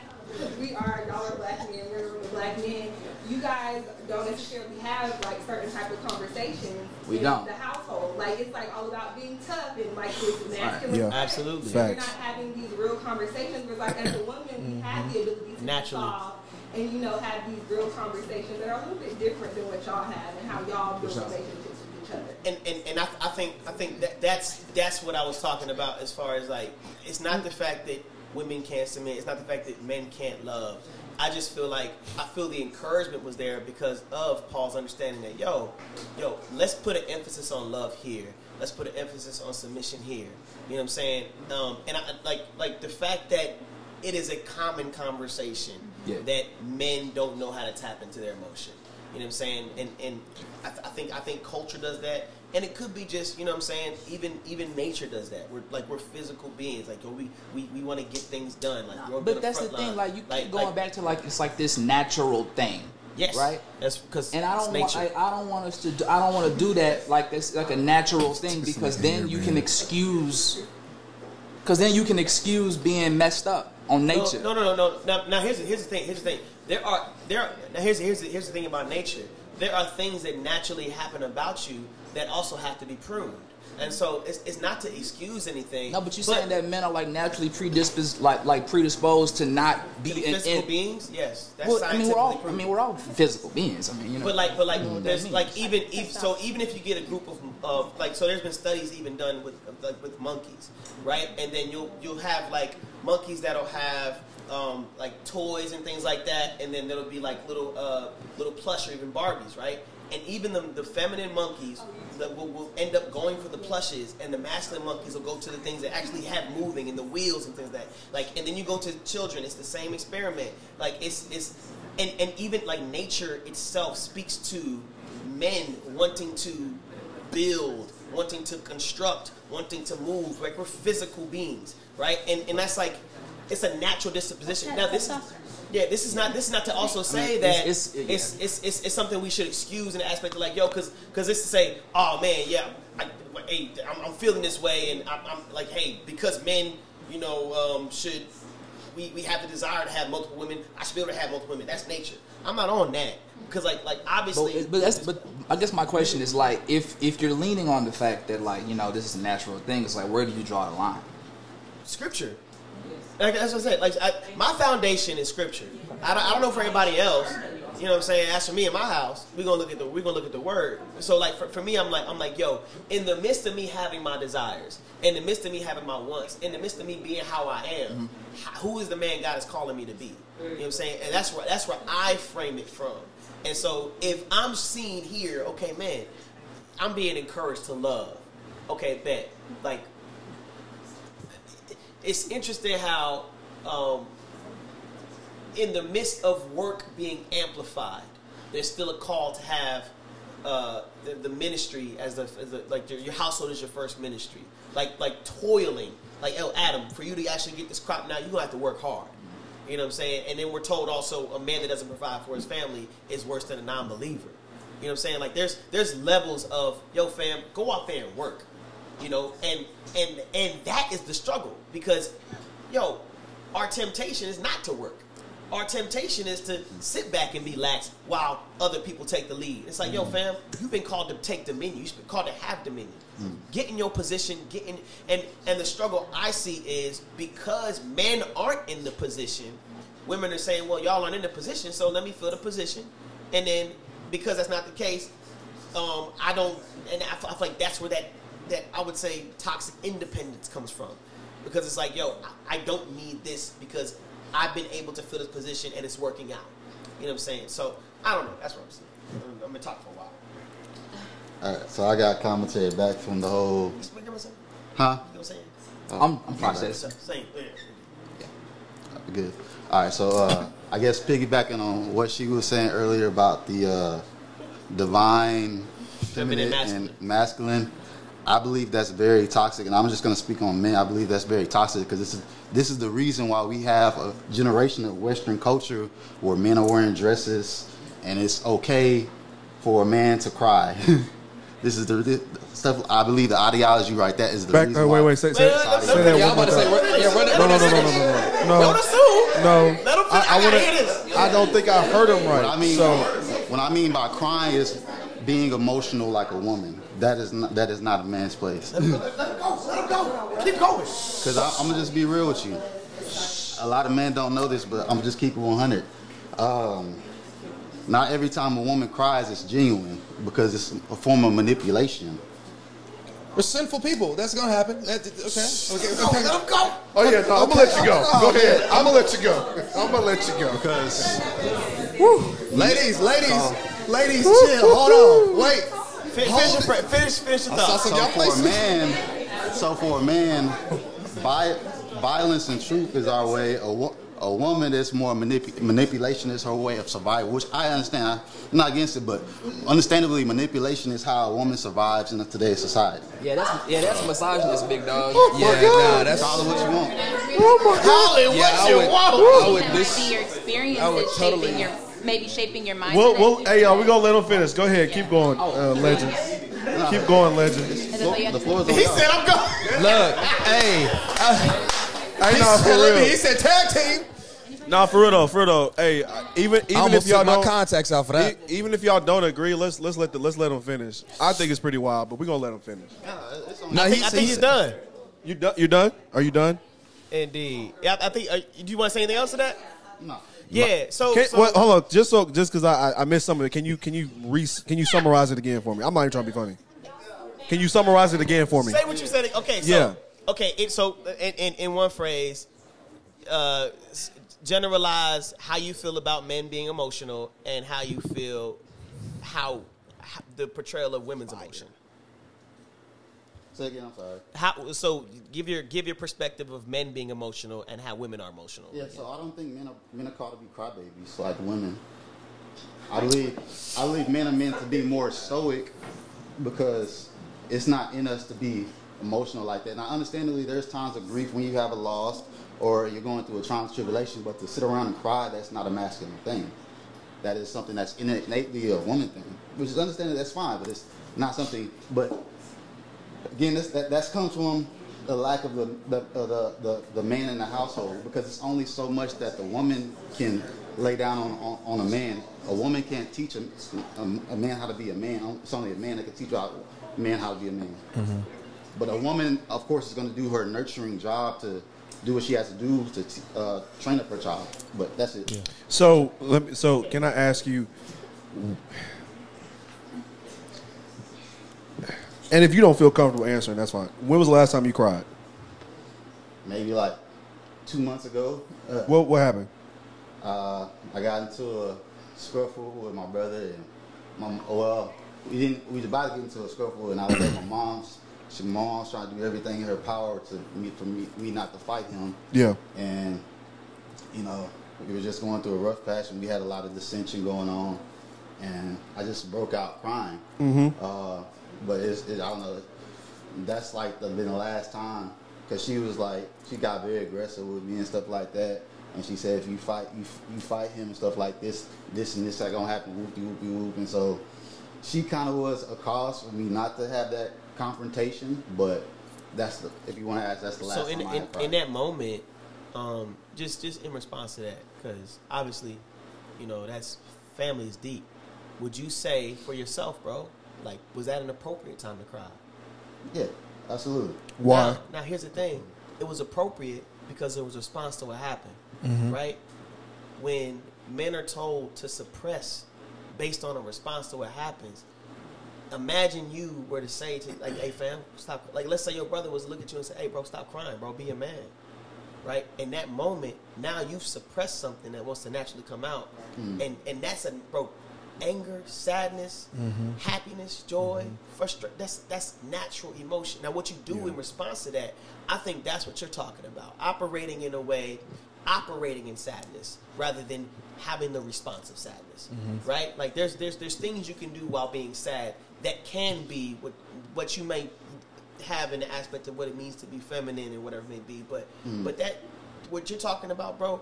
we are y'all are black men, we're with black men. You guys don't necessarily have like certain type of conversations We in don't. the household. Like it's like all about being tough and like this masculine. Yeah. Absolutely. So You're not having these real conversations. Where like as a woman, we have mm-hmm. the ability to Naturally. solve and you know have these real conversations that are a little bit different than what y'all have and how y'all build relationships with each other. and and, and I, I think I think that that's that's what I was talking about as far as like it's not the fact that women can't submit. It's not the fact that men can't love. I just feel like I feel the encouragement was there because of Paul's understanding that yo, yo, let's put an emphasis on love here. Let's put an emphasis on submission here. You know what I'm saying? Um, and I like like the fact that it is a common conversation Yeah. that men don't know how to tap into their emotion. You know what I'm saying? And and I, th- I think I think culture does that, and it could be just you know what I'm saying. Even even nature does that. We're like we're physical beings. Like yo, we we, we want to get things done. Like we're But that's the front thing, line. like you keep going back to like it's like this natural thing. Yes, Right? That's because And I don't want. I, I don't want us to do, I don't want to do that like this like a natural thing because then you can excuse because then you can excuse being messed up on nature. No, no, no, no. no. Now, now here's the, here's the thing. Here's the thing. There are there. Are, now here's here's the, here's the thing about nature. There are things that naturally happen about you that also have to be pruned. And so it's, it's not to excuse anything. No, but you're saying that men are like naturally predisposed, like like predisposed to not be to be in, physical in- beings. Yes, that's Well, I mean, we're all. I mean, we're all physical beings. I mean, you know. But like, but like, you know what that there's like even, if so even if you get a group of, of like so there's been studies even done with like with monkeys, right? And then you'll you'll have like monkeys that'll have um, like toys and things like that, and then there'll be like little uh, little plush or even Barbies, right? And even the, the feminine monkeys that will, will end up going for the plushes, and the masculine monkeys will go to the things that actually have moving and the wheels and things like that. Like, and then you go to children, it's the same experiment. Like, it's it's and and even like nature itself speaks to men wanting to build, wanting to construct, wanting to move. Like we're physical beings, right? And and that's like it's a natural disposition. Now this. Yeah, this is not. This is not to also say mean, that it's- it's it's- it's, it's, it's, something we should excuse in the aspect of like, yo, because because it's to say, oh man, yeah, I, hey, I'm, I'm feeling this way, and I'm, I'm like, hey, because men, you know, um, should we, we have the desire to have multiple women. I should be able to have multiple women. That's nature. I'm not on that because like like obviously, But, but that's but I guess my question is like if if you're leaning on the fact that like you know this is a natural thing, it's like where do you draw the line? scripture. Like, that's what I said. Like I, my foundation is scripture. I don't, I don't know for anybody else. You know what I'm saying? As for me in my house, we're gonna look at the we're gonna look at the word. So like for, for me, I'm like I'm like yo. In the midst of me having my desires, in the midst of me having my wants, in the midst of me being how I am, mm-hmm. h- who is the man God is calling me to be? You know what I'm saying? And that's where that's where I frame it from. And so if I'm seen here, okay, man, I'm being encouraged to love. Okay, bet. Like it's interesting how um, in the midst of work being amplified, there's still a call to have uh, the, the ministry as the, as the like your, your household is your first ministry. Like like toiling, like oh Adam, for you to actually get this crop now, you are gonna have to work hard. You know what I'm saying? And then we're told also a man that doesn't provide for his family is worse than a non-believer. You know what I'm saying? Like there's there's levels of yo fam, go out there and work. You know, and and and that is the struggle because yo, our temptation is not to work. Our temptation is to sit back and be lax while other people take the lead. It's like, yo, fam, you've been called to take dominion. You've been called to have dominion. Get in your position. Get in, and and the struggle I see is because men aren't in the position. Women are saying, well, y'all aren't in the position, so let me fill the position. And then because that's not the case, um, I don't, and I, I feel like that's where that that I would say toxic independence comes from, because it's like, yo, I, I don't need this because I've been able to fill this position and it's working out. You know what I'm saying? So I don't know. That's what I'm saying. I'm, I'm gonna talk for a while. All right, so I got commentary back from the whole, You know what I'm saying? huh? You know what I'm saying? I'm, I'm processing. Same. Yeah. Good. All right, so uh, I guess piggybacking on what she was saying earlier about the uh, divine, feminine, masculine. and masculine, I believe that's very toxic, and I'm just going to speak on men. I believe that's very toxic because this is this is the reason why we have a generation of Western culture where men are wearing dresses, and it's okay for a man to cry. this is the, the stuff. I believe the ideology right there is the Back. reason Uh, why. wait, wait. Say, say, Wait, wait, say that yeah, one more about say, time. run- yeah, run No, no, no, no, no, no, no. Don't assume. No. I, I, I wanna, gotta hear this. I don't think I heard him right. What I mean, so, what I mean by crying is being emotional like a woman. That is not that is not a man's place. Let him go. Let him go. Keep going. Because I'm gonna just be real with you. A lot of men don't know this, but I'm just keeping 100. Um, not every time a woman cries, it's genuine because it's a form of manipulation. We're sinful people. That's gonna happen. That, okay. Okay. okay. Let him go. Oh yeah, no, I'm gonna let you go. Go ahead. I'm gonna let you go. I'm gonna let you go because Ladies, ladies, Oh. Ladies, chill. Hold on. Wait. Finish, finish, your, finish, finish your I saw thoughts. so for a man, so for a man, vi- violence and truth is our way. A, wo- a woman is more manip- manipulation is her way of survival, which I understand. I'm not against it, but understandably, manipulation is how a woman survives in today's society. Yeah, that's yeah, that's misogynist, big dog. Oh yeah, nah, that's Call it what you want. Oh Holly, Yeah, what I you would- want? I would Might dis- be your experiences I would totally- shaping your maybe shaping your mind. Well, well, hey y'all, we gonna let him finish. Go ahead, keep going, uh, legend. Keep going, legends. The floor is on He said, "I'm going." Look, hey. Hey, He nah, for said, me- real. he said tag team. Nah, for real though, for real though. Hey, even even almost if y'all my don't, contacts out for that. e- even if y'all don't agree, let's let's let the, let's let him finish. I think it's pretty wild, but we're gonna let him finish. No, I he think, I think he's done. You done? You done? Are you done? Indeed. Yeah, I think. Uh, do you want to say anything else to that? No. Yeah. So, Can, so wait, hold on, just so just because I, I I missed some of it. Can you can you re, can you summarize it again for me? I'm not even trying to be funny. Can you summarize it again for me? say what you said. Okay. So, Yeah. Okay. It, so, in, in in one phrase, uh, generalize how you feel about men being emotional and how you feel how, how the portrayal of women's emotion. Say again. I'm sorry. How so? Give your give your perspective of men being emotional and how women are emotional. Yeah, so I don't think men are men are called to be crybabies like women. I believe I believe men are meant to be more stoic because it's not in us to be emotional like that. Now, understandably, there's times of grief when you have a loss or you're going through a and tribulation, but to sit around and cry, that's not a masculine thing. That is something that's innately a woman thing, which is understandable. That's fine, but it's not something. But again, this, that that comes from the lack of the the, uh, the the the man in the household because it's only so much that the woman can lay down on on, on a man. A woman can't teach a, a, a man how to be a man. It's only a man that can teach a man how to be a man. But a woman, of course, is going to do her nurturing job to do what she has to do to t- uh, train up her child. But that's it. So let me. So can I ask you? And if you don't feel comfortable answering, that's fine. When was the last time you cried? Maybe like two months ago, uh, What what happened? uh, I got into a scuffle with my brother and my well, we didn't. We was about to get into a scuffle, and I was at my mom's. She, mom's trying to do everything in her power to me for me, me not to fight him. Yeah. and you know we were just going through a rough patch and we had a lot of dissension going on and i just broke out crying Mhm. uh, but it's it, i don't know that's like the, been the last time because she was like she got very aggressive with me and stuff like that and she said if you fight you, you fight him and stuff like this this and this are gonna happen whoopie whoopie whoop and so she kind of was a cause for me not to have that confrontation but that's the if you want to ask that's the last so in, time in, in that moment, um, just just in response to that, because obviously, you know, that's family is deep. Would you say for yourself, bro? Like, was that an appropriate time to cry? Yeah, absolutely. Why? Now, now here's the thing: it was appropriate because it was a response to what happened, Mhm. right? When men are told to suppress based on a response to what happens, imagine you were to say to like, "Hey, fam, stop." Like, let's say your brother was to look at you and say, "Hey, bro, stop crying, bro. Be a man." Right? In that moment, now you've suppressed something that wants to naturally come out, Mm. and and that's a bro. Anger, sadness, Mhm. happiness, joy, frustration. That's that's natural emotion. Now, what you do in response to that, I think that's what you're talking about. Operating in a way, operating in sadness rather than having the response of sadness, Mhm. right? Like there's there's there's things you can do while being sad that can be what what you may have in the aspect of what it means to be feminine and whatever it may be. But Mhm. but that what you're talking about, bro.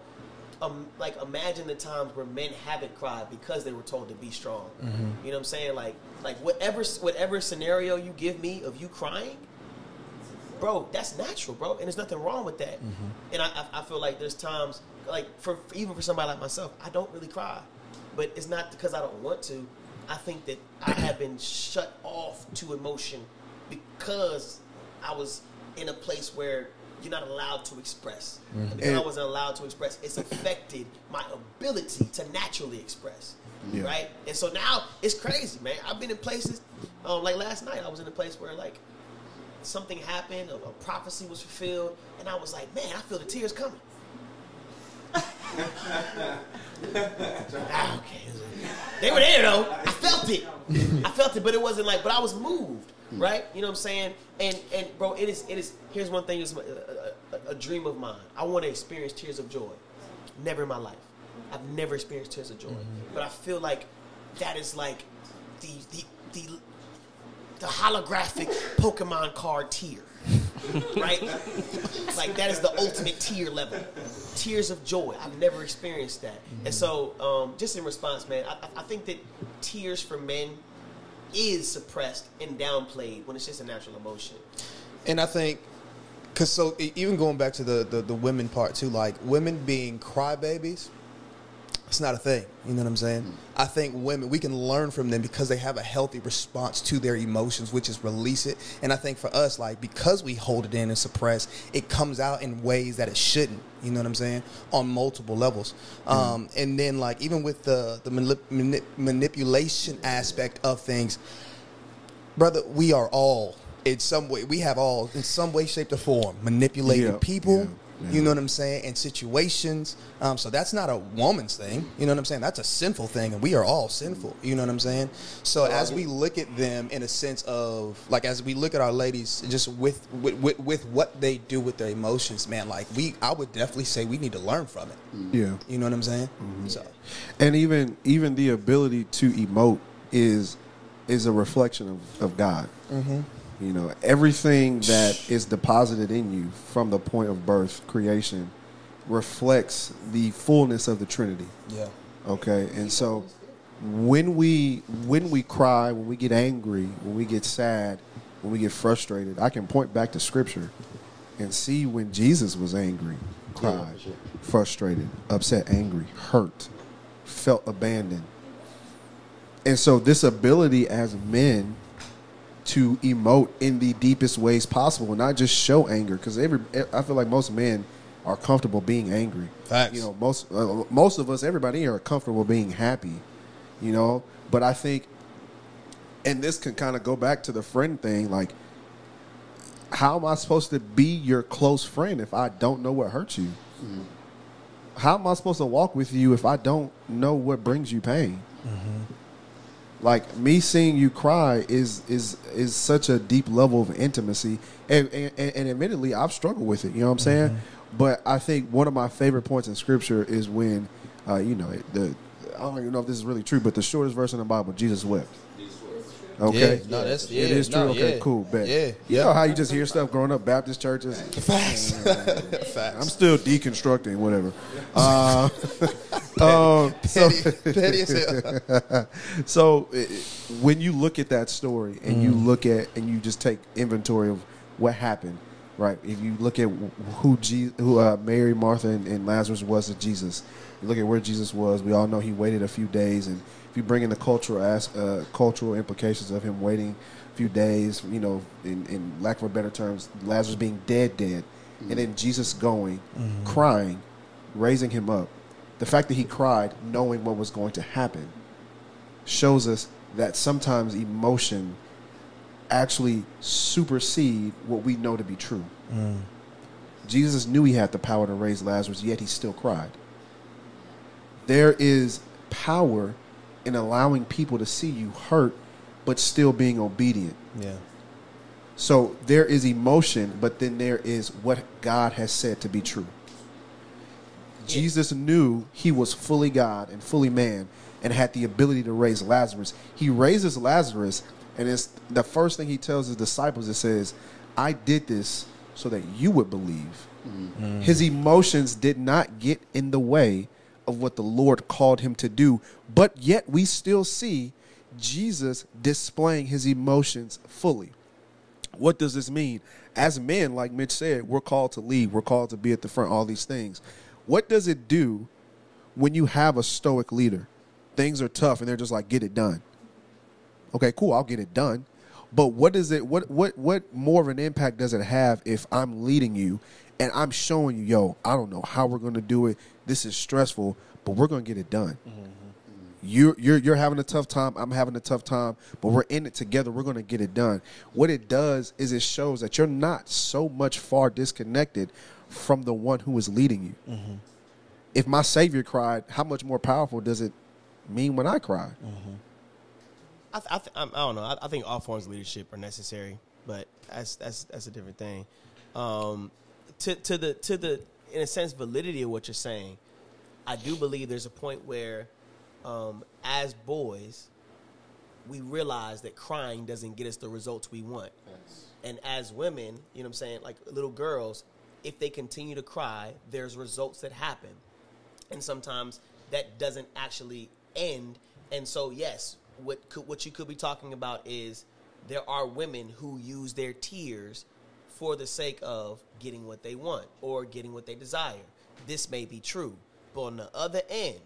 Um, like imagine the times where men haven't cried because they were told to be strong. Mhm. You know what I'm saying? Like like whatever whatever scenario you give me of you crying, bro, that's natural, bro, and there's nothing wrong with that. And I, I, I feel like there's times, like for even for somebody like myself, I don't really cry, but it's not because I don't want to. I think that I have been shut off to emotion because I was in a place where you're not allowed to express. Mhm. And because I wasn't allowed to express, it's affected my ability to naturally express. Yeah. Right? And so now it's crazy, man. I've been in places, um, like last night, I was in a place where like something happened, a, a prophecy was fulfilled, and I was like, man, I feel the tears coming. Ah, okay. They were there though. I felt it. I felt it, but it wasn't like. But I was moved, Mm. right? You know what I'm saying? And and bro, it is it is. Here's one thing. It's a, a, a dream of mine. I want to experience tears of joy. Never in my life. I've never experienced tears of joy, mm-hmm. but I feel like that is like the the the the holographic Pokemon card tier. right? like that is the ultimate tier level. Tears of joy. I've never experienced that. And mm-hmm. so, um, just in response, man, I- I think that tears for men is suppressed and downplayed when it's just a natural emotion. And I think, because so even going back to the, the the women part too, like women being crybabies, it's not a thing. You know what I'm saying? I think women we can learn from them because they have a healthy response to their emotions, which is release it. And I think for us, like because we hold it in and suppress, it comes out in ways that it shouldn't. You know what I'm saying? On multiple levels. Um, and then like even with the the manip- manip- manipulation aspect of things, brother, we are all in some way. We have all in some way, shape, or form manipulated Yeah, people. yeah, You know what I'm saying? In situations. Um, so that's not a woman's thing. You know what I'm saying? That's a sinful thing, and we are all sinful. You know what I'm saying? So as we look at them in a sense of like, as we look at our ladies, just with with, with, with what they do with their emotions, man. Like we, I would definitely say we need to learn from it. Yeah. You know what I'm saying? So and even even the ability to emote is is a reflection of, of God. Mhm. You know, everything that is deposited in you from the point of birth, creation, reflects the fullness of the Trinity. Yeah. Okay, and so when we when we cry, when we get angry, when we get sad, when we get frustrated, I can point back to Scripture and see when Jesus was angry, cried, frustrated, upset, angry, hurt, felt abandoned. And so this ability as men to emote in the deepest ways possible, and not just show anger, because every I feel like most men are comfortable being angry. Facts. You know, most uh, most of us, everybody here, are comfortable being happy. You know, but I think, and this can kind of go back to the friend thing. Like, how am I supposed to be your close friend if I don't know what hurts you? How am I supposed to walk with you if I don't know what brings you pain? Like me seeing you cry is is is such a deep level of intimacy. And and, and admittedly i've struggled with it you know what i'm saying? But i think one of my favorite points in scripture is when uh, you know the i don't even know if this is really true but the shortest verse in the bible jesus wept okay Yeah, no, that's- it yeah, is true no, okay yeah. cool bet Yeah, you yeah. know how you just hear stuff growing up baptist churches Facts. Facts. i'm still deconstructing whatever uh, um, so, Petty- petty so uh, when you look at that story and you Mm. look at and you just take inventory of what happened, right? If you look at who Je- who uh, Mary, Martha, and, and Lazarus was to Jesus, you look at where Jesus was. We all know he waited a few days, and if you bring in the cultural as, uh, cultural implications of him waiting a few days, you know, in, in lack of a better terms, Lazarus being dead, dead, and then Jesus going, Mhm. crying, raising him up. The fact that he cried, knowing what was going to happen, shows us that sometimes emotion actually supersede what we know to be true. Mm. Jesus knew he had the power to raise Lazarus, yet he still cried. There is power in allowing people to see you hurt, but still being obedient. Yeah. So there is emotion, but then there is what God has said to be true. Jesus knew he was fully God and fully man and had the ability to raise Lazarus. He raises Lazarus, and it's the first thing he tells his disciples it says, I did this so that you would believe. Mm-hmm. Mm. His emotions did not get in the way of what the Lord called him to do, but yet we still see Jesus displaying his emotions fully. What does this mean? As men, like Mitch said, we're called to lead, we're called to be at the front, all these things. What does it do when you have a stoic leader? Things are tough and they're just like, get it done. Okay, cool, I'll get it done. But what does it what what what more of an impact does it have if I'm leading you and I'm showing you, yo, I don't know how we're gonna do it. This is stressful, but we're gonna get it done. You're you're you're having a tough time. I'm having a tough time, but we're in it together. We're gonna get it done. What it does is it shows that you're not so much far disconnected from the one who is leading you. Mm-hmm. If my Savior cried, how much more powerful does it mean when I cry? I, th- I, th- I don't know. I, I think all forms of leadership are necessary, but that's that's that's a different thing. Um, to to the to the in a sense validity of what you're saying, I do believe there's a point where, um, as boys, we realize that crying doesn't get us the results we want, and as women, you know what I'm saying, like little girls, if they continue to cry, there's results that happen. And sometimes that doesn't actually end. And so, yes, what could, what you could be talking about is there are women who use their tears for the sake of getting what they want or getting what they desire. This may be true, but on the other end,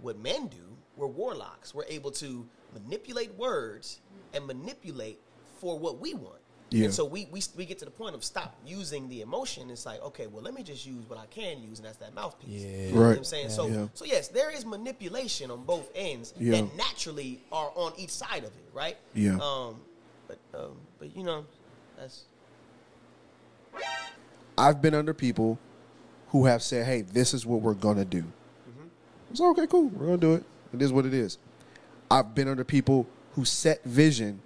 what men do, we're warlocks. We're able to manipulate words and manipulate for what we want. Yeah. And so we, we we get to the point of stop using the emotion. It's like, okay, well, let me just use what I can use, and that's that mouthpiece. Yeah. You know what Right. I'm saying? So Yeah. so yes, there is manipulation on both ends Yeah. that naturally are on each side of it, right? Yeah. Um, but um, but you know, that's I've been under people who have said, "Hey, this is what we're gonna do." Mm-hmm. It's okay, cool. We're gonna do it. It is what it is. I've been under people who set vision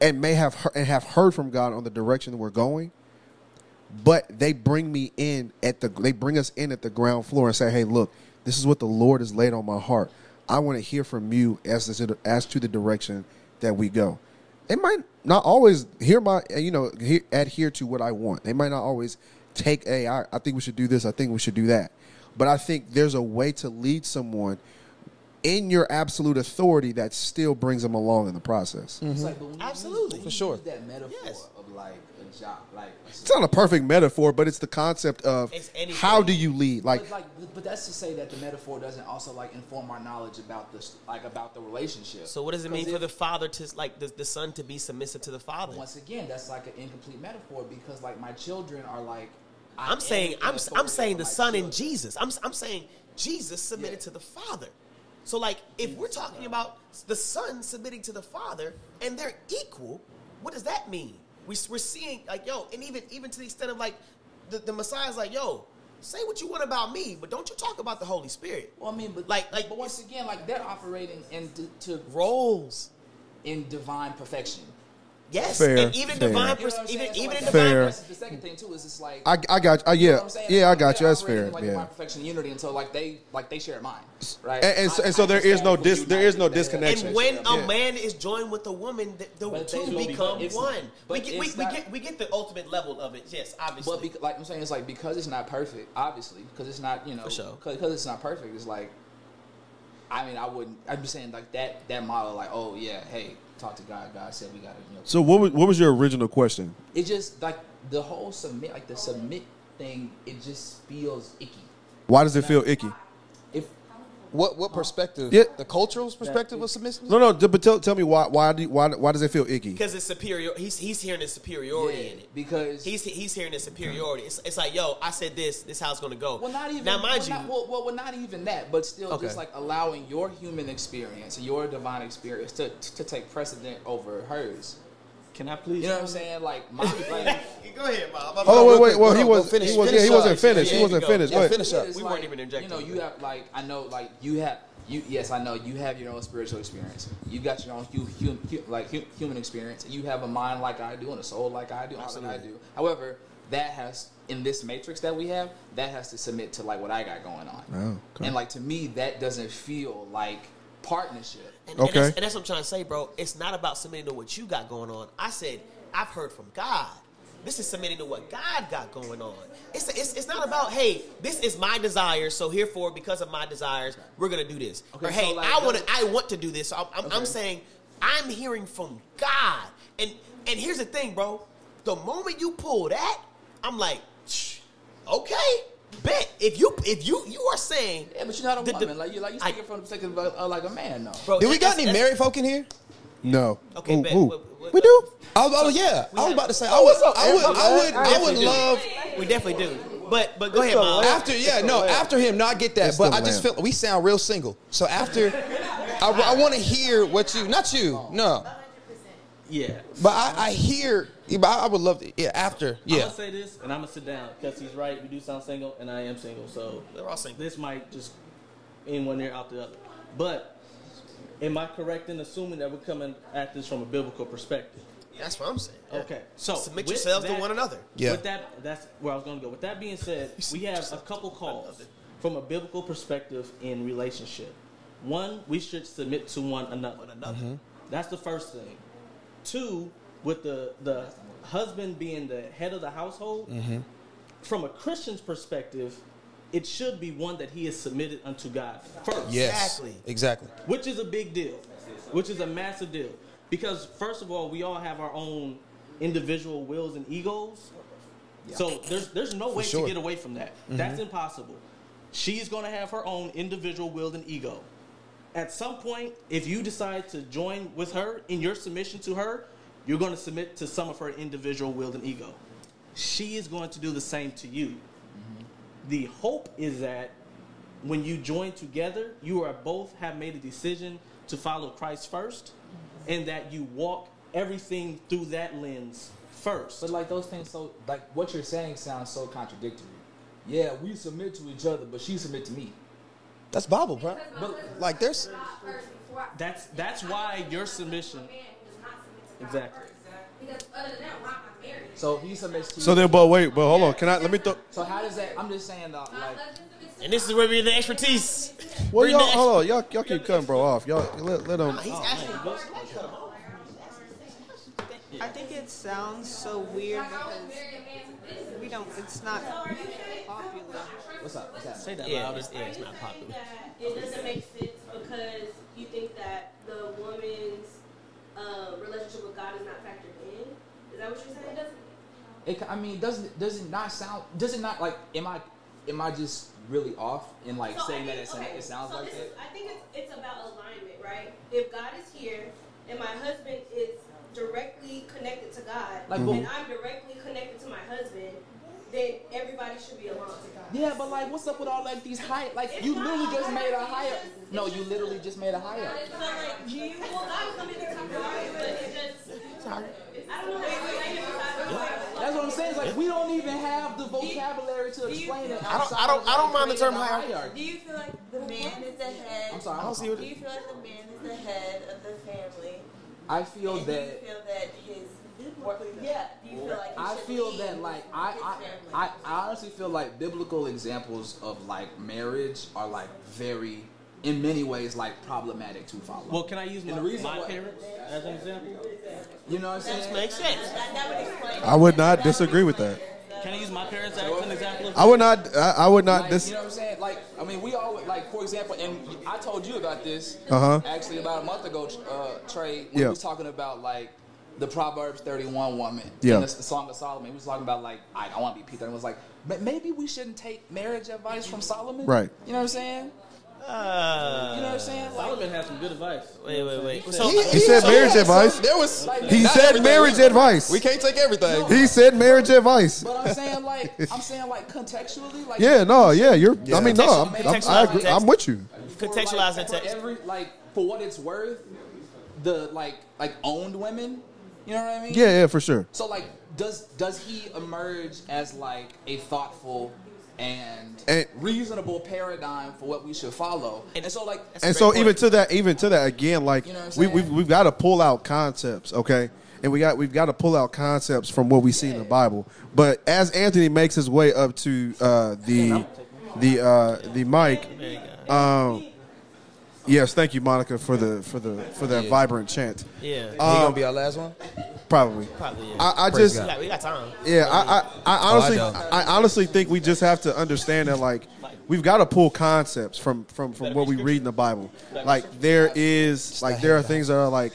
and may have he- and have heard from God on the direction that we're going, but they bring me in at the they bring us in at the ground floor and say, "Hey, look, this is what the Lord has laid on my heart. I want to hear from you as to, as to the direction that we go." They might not always hear my you know he, adhere to what I want. They might not always take a I, I think we should do this. I think we should do that. But I think there's a way to lead someone in your absolute authority that still brings them along in the process. It's like, when you Absolutely. use, For sure. Use that metaphor Yes. of like a job, like It's not a perfect metaphor, but it's the concept of how do you lead? Like, like, but that's to say that the metaphor doesn't also like inform our knowledge about this, like about the relationship. so. What does it mean 'Cause for the father to like the, the son to be submissive to the father? Once again, that's like an incomplete metaphor because like my children are like. I I'm saying I'm I'm saying the son in children. Jesus. I'm I'm saying Jesus submitted Yeah. to the Father. So like if we're talking uh, about the son submitting to the Father and they're equal, what does that mean? We we're seeing like yo, and even even to the extent of like the, the Messiah's like yo, say what you want about me, but don't you talk about the Holy Spirit. Well, I mean, but Like- like but once again, like they're operating in d- to Roles. in divine perfection. Yes, Fair, and even fair. divine, You know pers- what I'm saying? even So, even like, in Fair. divine. that's The second thing too is it's like I, I got, I, You know yeah, what I'm yeah, I got you. That's fair. Like Yeah. divine perfection, unity, until like they like they share a mind, right? And, and, so, I- and so I there is no dis, there is no disconnection. And when a Yeah. man is joined with a woman, the, the But two they will be- become it's- one. We but get, we, it's we get we get the ultimate level of it. Yes, obviously. But bec- like I'm saying, it's like because it's not perfect, obviously, because it's not you know, For sure. because it's not perfect. It's like, I mean, I wouldn't. I'm just saying like that that model, like, oh yeah, hey, talk to God. God said we got to, you know. So what was, what was your original question? it just like the whole submit, like the submit thing. It just feels icky. Why does it feel icky? If What what perspective? Yeah. The cultural perspective of submission. No, no, d- but tell, tell me why why do, why why does it feel icky? because it's superior. He's he's hearing the superiority yeah, in it. because He's he's hearing the superiority. It's, it's like yo, I said this. This how it's gonna go. Well, not even. now, mind well, you. not, well, well, well, not even that, but still, Okay. just like allowing your human experience, your divine experience, to to take precedent over hers. Can I please? You know what I'm saying? Like my, like, go ahead, Bob. Oh wait, wait, well he was go finish, he was, finish yeah, he wasn't finished. Yeah, he wasn't finished. Yeah, finish up. We like, weren't even interjecting. You know, you have like I know, like you have you. Yes, I know you have your own spiritual experience. You got your own hu, hu, hu, like hu, human experience. You have a mind like I do and a soul like I do, all like I do. However, that has in this matrix that we have, that has to submit to like what I got going on. Oh, okay. And like to me, that doesn't feel like partnership. And, Okay. and, that's, and that's what I'm trying to say, bro. It's not about submitting to what you got going on. I said I've heard from God. This is submitting to what God got going on. It's, it's, it's not about hey, this is my desire, so herefore because of my desires, we're gonna do this. Okay, or hey, so, like, I want to uh, I want to do this. So I'm, I'm, I'm saying I'm hearing from God. And and here's the thing, bro. The moment you pull that, I'm like, okay, bet. If you if you you are saying Yeah, but you're not a The- the- woman. like you like you I- speaking from the perspective of uh, like a man, though. bro, Do we got any married folk in here? No. Okay, Who- bet. who? What- what- We do. Oh, oh yeah. I was about to say. I would. I would. I would. I would love. We definitely do. But but go ahead, Miles. After yeah, no, after him, no, I get that, It's but I just feel we sound real single. So after, I, want to hear what you, not you, no, Yeah. but I, I hear. But I, I would love to. Yeah, after. I'm gonna say this, and I'm gonna sit down because he's right. We do sound single, and I am single, so They're all single. this might just in one ear out the other. But am I correct in assuming that we're coming at this from a biblical perspective? That's what I'm saying. Yeah. Okay, so Submit with yourselves to one another. Yeah. With that, that's where I was going to go. With that being said, we have a couple calls from a biblical perspective in relationship. One, we should submit to one another. One another. Mm-hmm. That's the first thing. Two, with the the husband being the head of the household, Mm-hmm. from a Christian's perspective, it should be one that he is submitted unto God first. yes, Exactly. exactly. Which is a big deal. Which is a massive deal. Because first of all, we all have our own individual wills and egos. So there's there's no way sure. to get away from that. That's impossible. She's gonna have her own individual will and ego. At some point, if you decide to join with her in your submission to her, you're going to submit to some of her individual will and ego. She is going to do the same to you. Mm-hmm. The hope is that when you join together, you are both have made a decision to follow Christ first, mm-hmm. and that you walk everything through that lens first. But like those things, so like what you're saying sounds so contradictory. Yeah, we submit to each other, but she submit to me. That's Bible, bro. But Like there's. That's that's why your submission. Exactly. Because other than that, why am I married? So if he submits to So you, then, but wait, but hold on. Can I let me? Th- so how does that? I'm just saying, uh, like, And this is where we the expertise. well, y'all, the hold on. Y'all, y'all keep cutting bro off. Y'all let, let him. He's actually I think it sounds so weird because we don't. It's not popular. what's up? What's that? Say that Yeah, louder. it's, yeah, it's not popular. it doesn't make sense because you think that the woman's uh, relationship with God is not factored in. Is that what you're saying? Doesn't It, I mean, doesn't does it not sound? Does it not like? Am I am I just really off in like So I saying that it, okay, it sounds so like this that? is- I think it's, it's about alignment, right? If God is here and my husband is directly connected to God, Like, and but- I'm directly connected to my husband, then everybody should be aligned. Yeah, but like, what's up with all like these high? Like, you literally just made a higher. No, you literally just made a higher. So like, do you? Well, God is coming to talk about but it just. I don't know how to explain it besides That's what I'm saying. It's like we don't even have the vocabulary to explain it. I don't- I don't- I don't mind the term outside of, like, hierarchy. Do you feel like the man is the head? I'm sorry, I don't see Do what- you feel like the man is the head of the family? I feel that. you feel that his work? Yeah. Do you feel like he I feel lead that like I, I? I I honestly feel like biblical examples of like marriage are like very in many ways like problematic to follow. Well, can I use my, the reason my parents as an example? You know what I'm saying? Makes sense. That, that would explain. I would not disagree with that. Can I use my parents as an example? Of I would not. I, I would not. Like, Dis- you know what I'm saying? Like, I mean, we all like, for example, and I told you about this Uh-huh. actually about a month ago, uh, Trey. When Yeah. we was talking about like the Proverbs 31 woman, Yeah. in the, the Song of Solomon. We was talking about like, I, I want to be Peter, and was like, maybe we shouldn't take marriage advice from Solomon, Right. You know what I'm saying? Uh, You know what I'm saying? Like, Solomon has some good advice. Wait, wait, wait. He So, He said marriage advice. There was. He said everything. marriage advice. We can't take everything. He said marriage advice. but I'm saying like, I'm saying like contextually, like, Yeah, no, yeah, you're. I mean, no, I'm, I'm, I agree, I'm with you. for, Contextualize like, text. every like for what it's worth, the like like owned women. You know what I mean? Yeah, yeah, for sure. So like, does does he emerge as like a thoughtful and, And- reasonable paradigm for what we should follow? And, so like, And so even to that, even to that again, like You know we we've, we've got to pull out concepts, okay? And we got we've got to pull out concepts from what we see in the Bible. But as Anthony makes his way up to uh, the the uh, the mic, um, yes, thank you, Monica, for the for the for that Yeah. vibrant chant. He yeah, Um, gonna be our last one. Probably. probably. Yeah. I, I just we, got, we got time. yeah, I, I, I honestly, Oh, I I, honestly think we just have to understand that, like, we've got to pull concepts from from from what we read in the Bible. Like, there is, like, there are things that are like,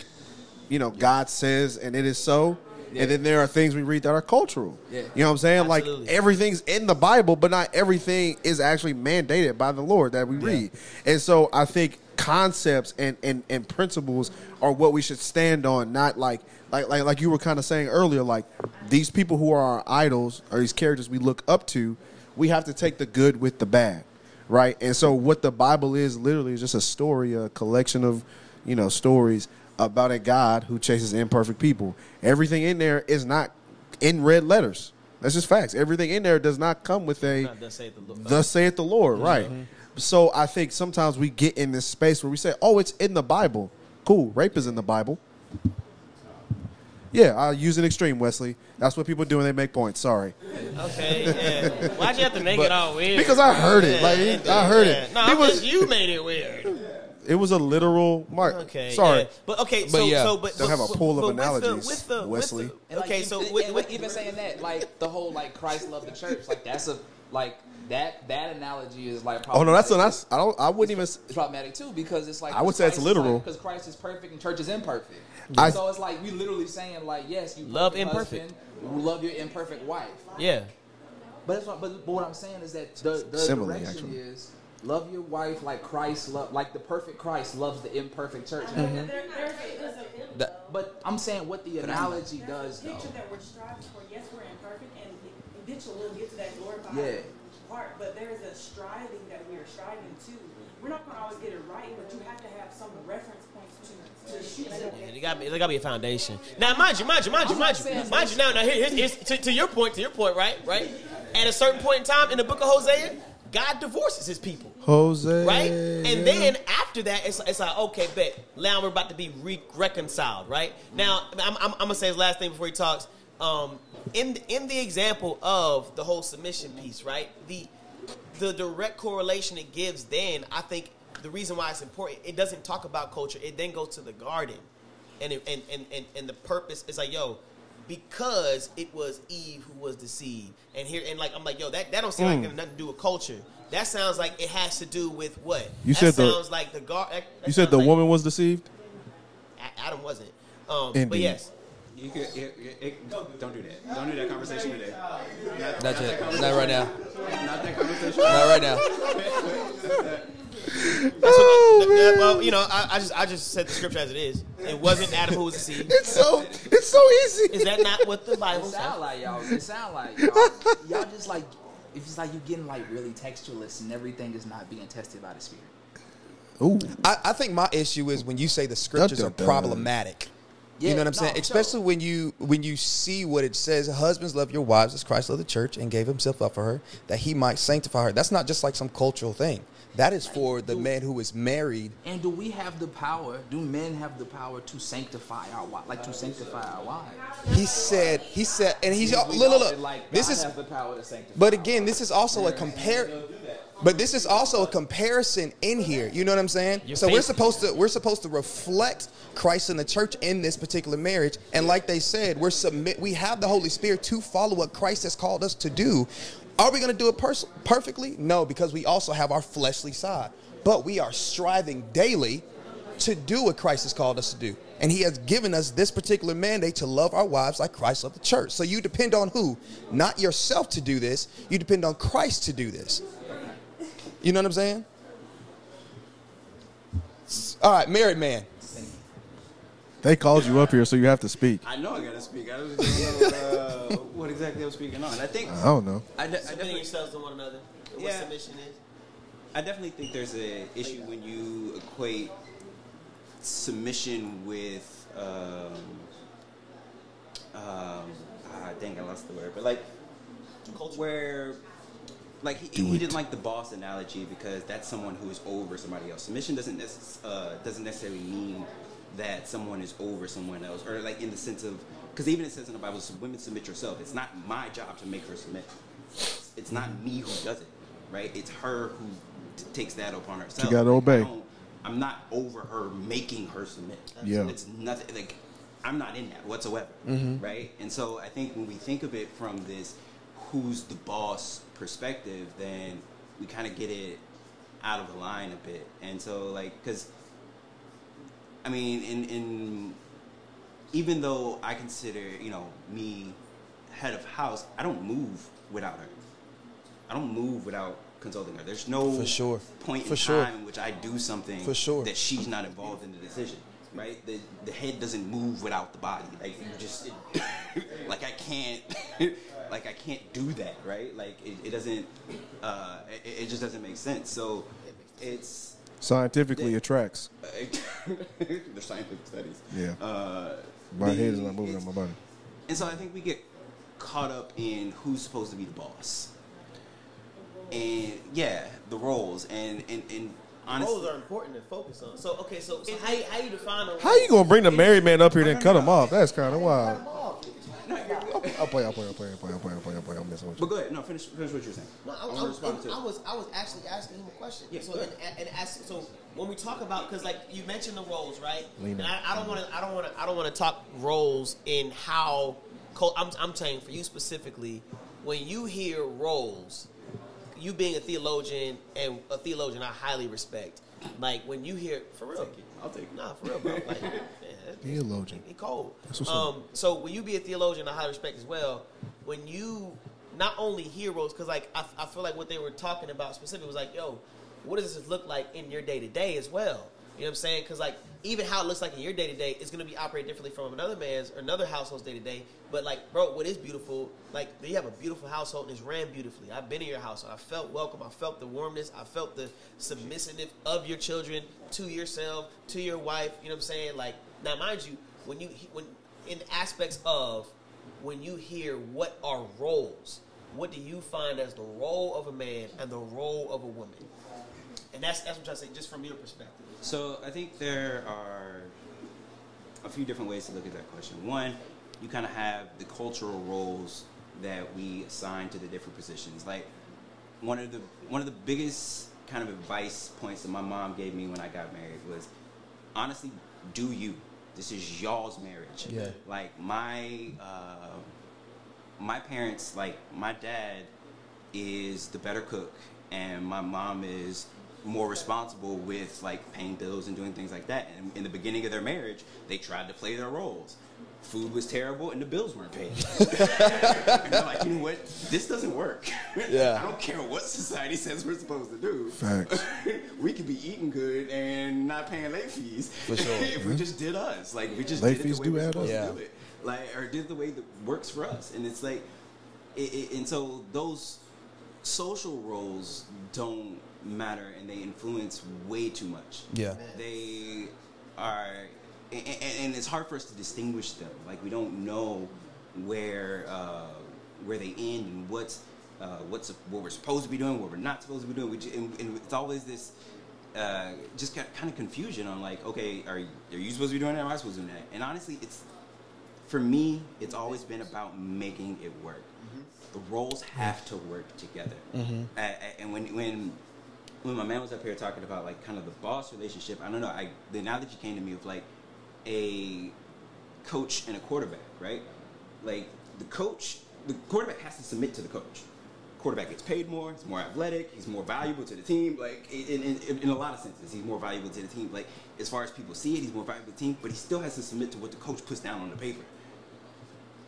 you know, God says, and it is so. And then there are things we read that are cultural. Yeah. You know what I'm saying? Absolutely. Like everything's in the Bible, but not everything is actually mandated by the Lord that we read. And so I think concepts and, and, and principles are what we should stand on, not like like like like you were kind of saying earlier, like these people who are our idols or these characters we look up to, we have to take the good with the bad, right? And so what the Bible is literally is just a story, a collection of, you know, stories about a God who chases imperfect people. Everything in there is not in red letters. That's just facts. Everything in there does not come with a thus saith the Lord. Saith the Lord, right? Mhm. So I think sometimes we get in this space where we say, "Oh, it's in the Bible." Cool, rape is in the Bible. Yeah, I'll use an extreme, Wesley. That's what people do when they make points. Sorry. Okay, yeah. Why'd you have to make But- it all weird? because I heard it. Like, it I heard yeah. it. No, It was- you made it weird. It was a literal mark. Okay, Sorry. yeah. But okay, But so yeah. so but Don't have a pool of but with the- analogies, with the- with Wesley. the- And like, okay, so and with, with even saying that, like the whole like Christ loved the church, like that's a like that that analogy is like. Oh no, that's a, that's I don't I wouldn't even. It's problematic too because it's like I would say it's literal. because Christ is perfect and church is imperfect. I- so it's like we literally saying like yes, you Love imperfect. husband, love your imperfect wife. Yeah. But that's what, but, but what I'm saying is that the, the Simile, direction actually. is love your wife like Christ love like the perfect Christ loves the imperfect church. Mm-hmm. But I'm saying what the analogy does though. picture that we're striving for. Yes, we're imperfect, and eventually we'll get to that glorified Yeah. Part. But there is a striving that we are striving to. We're not going to always get it right, but you have to have some reference points to, to shoot at. Yeah, there got to be there got to be a foundation. Now, mind you, mind you, mind you, mind you, mind you. Now, now, here, here's, here's to, to your point, to your point, right, right. At a certain point in time in the book of Hosea, God divorces his people. Jose. right? And then after that, it's, it's like, okay, bet. Now we're about to be re- reconciled, right? Now, I'm, I'm, I'm going to say his last thing before he talks. Um, in, in the example of the whole submission piece, right? The, the direct correlation it gives then, I think the reason why it's important, it doesn't talk about culture. It then goes to the garden. And, it, and, and, and, and the purpose is like, yo, because it was Eve who was deceived. And here, and like, I'm like, yo, that, that don't seem like Mm. it has nothing to do with culture. That sounds like it has to do with what? You that said the- sounds like the gar. that- that You said the like- woman was deceived. Adam wasn't. Um, but yes, You could, it, it, it, don't do that. Don't do that conversation today. Not, Not not yet. that Not right now. Not that conversation. Not right now. That's what, oh, that- well, you know, I, I just I just said the scripture as it is. It wasn't Adam who was deceived. It's so it's so easy. Is that not what the Bible It says? sound like y'all. It sound like y'all. y'all just like it's just like you getting like really textualist and everything is not being tested by the spirit. Ooh. I, I think my issue is when you say the scriptures Dun, are dun, dun. problematic. You know what I'm no, saying? sure. Especially when you when you see what it says, husbands love your wives as Christ loved the church and gave himself up for her, that he might sanctify her. That's not just like some cultural thing. That is for the man who is married. And do we have the power? Do men have the power to sanctify our wives? Like to sanctify our wives? He said, he said, and he's look, look, look. Like, This is, the power to sanctify. but again, this is also a compare. But this is also a comparison in here. You know what I'm saying? Your so we're supposed to we're supposed to reflect Christ in the church in this particular marriage. And like they said, we're submit. We have the Holy Spirit to follow what Christ has called us to do. Are we going to do it pers- perfectly? No, because we also have our fleshly side. But we are striving daily to do what Christ has called us to do. And he has given us this particular mandate to love our wives like Christ loved the church. So you depend on who? Not yourself to do this. You depend on Christ to do this. You know what I'm saying? All right, married man. They called you up here, so you have to speak. I know I gotta speak. I don't know uh, what exactly I'm speaking on. I think I don't know. I, de- I Submitting definitely, yourselves to one another. What Yeah. submission is. I definitely think there's an issue when you equate submission with um, um, ah, dang, I lost the word, but like where like he, he didn't like the boss analogy because that's someone who is over somebody else. Submission doesn't necess- uh, doesn't necessarily mean that someone is over someone else, or like in the sense of because even it says in the Bible, "Women submit yourself." It's not my job to make her submit. It's not me who does it, right? It's her who t- takes that upon herself. You gotta Like, obey. I'm not over her making her submit. Yeah. it's nothing like I'm not in that whatsoever, Mhm. right? And so I think when we think of it from this who's the boss perspective, then we kind of get it out of the line a bit. And so like because I mean in in even though I consider you know me head of house, I don't move without her. I don't move without consulting her. There's no For sure. point For in sure. time in which I do something For sure. that she's not involved in the decision. Right? The the head doesn't move without the body. Like you just like I can't like I can't do that, right? Like it, it doesn't, uh, it, it just doesn't make sense. So it's Scientifically, it tracks. there's scientific studies. Yeah. Uh, My the- head is not moving on my body. And so I think we get caught up in who's supposed to be the boss. And yeah, the roles and and and honestly, Roles are important to focus on. So okay, so, so how, you- how you define a How you gonna bring the married man up here and then cut him off? That's kind of wild. I'll play, I'll play, I'll play, I'll play, I'll play, I'll play, I'll play. I'm messing with you. But go ahead. No, finish finish what you're saying. No, I, I'm I, gonna respond. I was I was actually asking him a question. Yeah, so go and, ahead. and ask, so when we talk about because like you mentioned the roles, right? Lean And. I, I don't want to I don't want to I don't want to talk roles in how. I'm I'm saying for you specifically, when you hear roles, you being a theologian and a theologian I highly respect. Like when you hear for real, I'll take it. Nah, for real, bro. Like, man, Theologian. he cold. That's what's up. Um, so when you be a theologian, I highly respect as well. When you not only heroes, because like I, I feel like what they were talking about specifically was like, yo, what does this look like in your day to day as well? You know what I'm saying? Because like even how it looks like in your day to day is going to be operated differently from another man's or another household's day to day. But like, bro, what is beautiful? Like you have a beautiful household and it's ran beautifully. I've been in your household. I felt welcome. I felt the warmness. I felt the submissiveness of your children to yourself, to your wife. You know what I'm saying? Like now, mind you, when you when in aspects of when you hear what are roles, what do you find as the role of a man and the role of a woman? And that's that's what I'm trying to say, just from your perspective. So I think there are a few different ways to look at that question. One, you kind of have the cultural roles that we assign to the different positions. Like one of the one of the biggest kind of advice points that my mom gave me when I got married was honestly, do you. This is y'all's marriage. Yeah. Like my uh, my parents, like my dad is the better cook and my mom is more responsible with like paying bills and doing things like that. And in the beginning of their marriage, they tried to play their roles. Food was terrible and the bills weren't paid. and they're like, you know what? This doesn't work. Yeah. I don't care what society says we're supposed to do. Facts. we could be eating good and not paying late fees. For sure. if we just did us. Like we just Late did it fees the way do we're add supposed up. to do it. Like or did the way that works for us. And it's like it, it, and so those social roles don't matter and they influence way too much. Yeah. They are, and, and- it's hard for us to distinguish them. Like we don't know where uh, where they end and what's uh, what's what we're supposed to be doing, what we're not supposed to be doing. We ju- and, and it's always this uh, just kind of confusion on like, okay, are are you supposed to be doing that? Am I supposed to doing that? And honestly, it's for me, it's always been about making it work. The roles have to work together. Mhm. A- and when when when my man was up here talking about like kind of the boss relationship, I don't know. I the analogy came to me with like a coach and a quarterback, right? Like the coach, the quarterback has to submit to the coach. Quarterback gets paid more. He's more athletic. He's more valuable to the team. Like in, in, in a lot of senses, he's more valuable to the team. Like as far as people see it, he's more valuable to the team. But he still has to submit to what the coach puts down on the paper,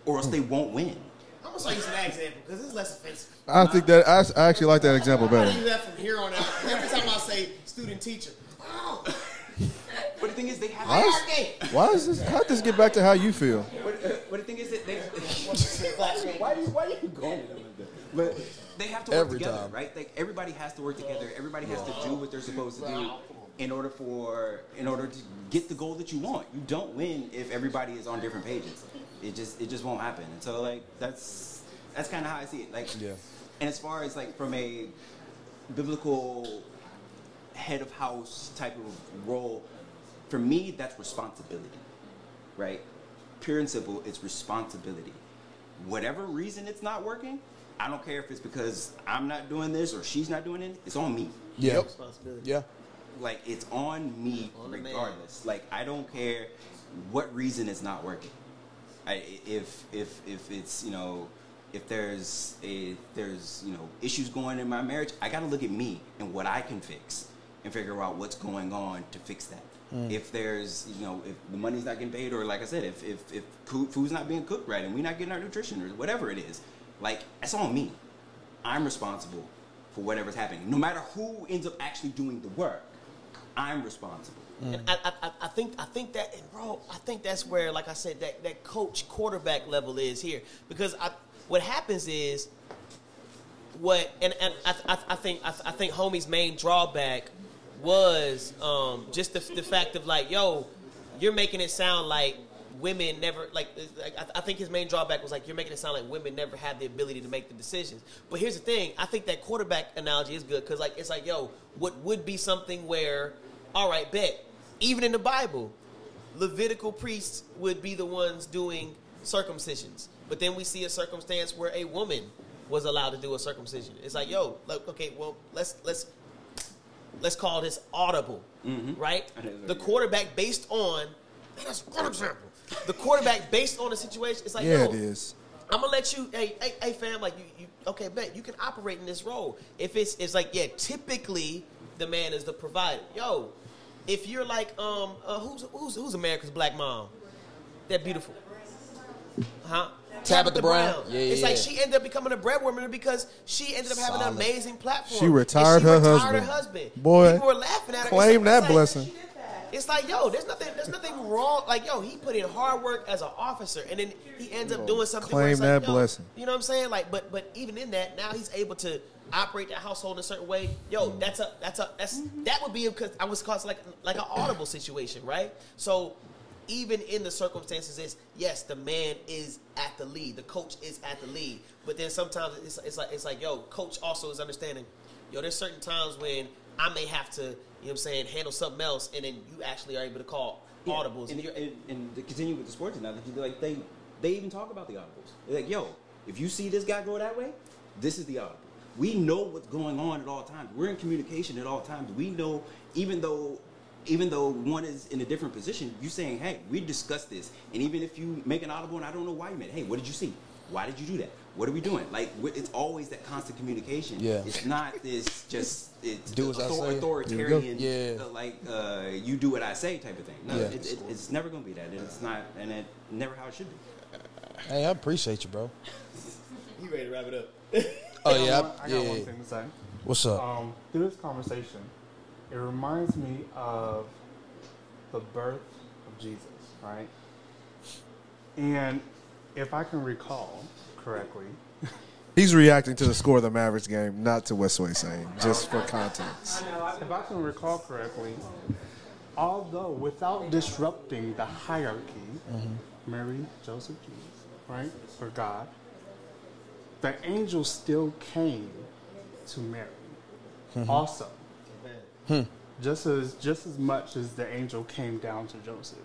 or else they hmm. won't win. I'm gonna use that example because it's less offensive. I think that I, I actually like that example better. I better. use that from here on out. Every time I say student teacher, oh, But the thing is, they have. Why is, why is this? How did this get back to how you feel? But, uh, but the thing is that they. why are you why are you going with them like that? But they have to work Every together, time. right? Like everybody has to work together. Everybody has to do what they're supposed to do in order for in order to get the goal that you want. You don't win if everybody is on different pages. It just it just won't happen. And so like that's that's kind of how I see it. Like Yeah. and as far as like from a biblical head of house type of role, for me that's responsibility right? Pure and simple, it's responsibility. Whatever reason it's not working, I don't care if it's because I'm not doing this or she's not doing it, it's on me. Yeah. responsibility. Yeah. Like it's on me On regardless. Like I don't care what reason it's not working. I, if if if it's you know if there's a there's you know issues going in my marriage, I got to look at me and what I can fix and figure out what's going on to fix that. Mm. If there's you know if the money's not getting paid or like I said if if if food's not being cooked right and we're not getting our nutrition or whatever it is, like that's on me. I'm responsible for whatever's happening. No matter who ends up actually doing the work, I'm responsible. And I, I, I- I think I think that and bro, I think that's where, like I said, that, that coach quarterback level is here because I what happens is what and, and I, I, I think I, I think homie's main drawback was um, just the, the fact of like yo you're making it sound like women never like, I think his main drawback was like you're making it sound like women never have the ability to make the decisions. But here's the thing i think that quarterback analogy is good because like it's like yo what would be something where all right bet even in the bible levitical priests would be the ones doing circumcisions. But then we see a circumstance where a woman was allowed to do a circumcision. It's like yo look, okay well let's let's let's call this audible right the quarterback based on Man, that's a good example. The quarterback, based on the situation, it's like, yeah, yo, it is. I'm gonna let you, hey, hey, hey, fam, like you, you, okay, man, you can operate in this role. If it's, it's like, yeah, typically the man is the provider. Yo, if you're like, um, uh, who's who's who's America's black mom? That beautiful, huh? Tabitha Brown. Yeah, it's yeah, like she ended up becoming a breadwinner because she ended up having an amazing platform. She retired she her retired husband. Her husband. Boy, people were laughing at her. claim that like- blessing. it's like, yo, there's nothing, there's nothing wrong. Like, yo, he put in hard work as an officer, and then he ends up doing something. where Claim it's like, that blessing. You know what I'm saying? Like, but but even in that, now he's able to operate that household in a certain way. Yo, mm-hmm. that's a that's a that's mm-hmm. that would be because I was caused like like an audible situation, right? So even in the circumstances, is yes, the man is at the lead, the coach is at the lead, but then sometimes it's, it's like it's like yo, coach also is understanding. Yo, there's certain times when I may have to, you know what I'm saying, handle something else, and then you actually are able to call Yeah, audibles. And, you're- and, and to continue with the sports analogy, like they they even talk about the audibles. They're like, yo, if you see this guy go that way, this is the audible. We know what's going on at all times. We're in communication at all times. We know, even though even though one is in a different position, you saying, hey, we discussed this. And even if you make an audible and I don't know why you made it, hey, what did you see? Why did you do that? What are we doing? Like, it's always that constant communication. Yeah. It's not this just it's Do as I say. authoritarian, Yeah. uh, like uh, you do what I say type of thing. No, Yeah. it, it, it's never going to be that. And it's not, and it never how it should be. Hey, I appreciate you, bro. You ready to wrap it up? Oh yeah, I I- got yeah. one thing to say. What's up? Um, through this conversation, it reminds me of the birth of Jesus, right? And if I can recall correctly, He's reacting to the score of the Mavericks game, not to what Sway's saying, just for context. if I can recall correctly, although without disrupting the hierarchy, Mary, Joseph, Jesus, right, or God, the angel still came to Mary. Mhm. Also, Hmm. just as just as much as the angel came down to Joseph.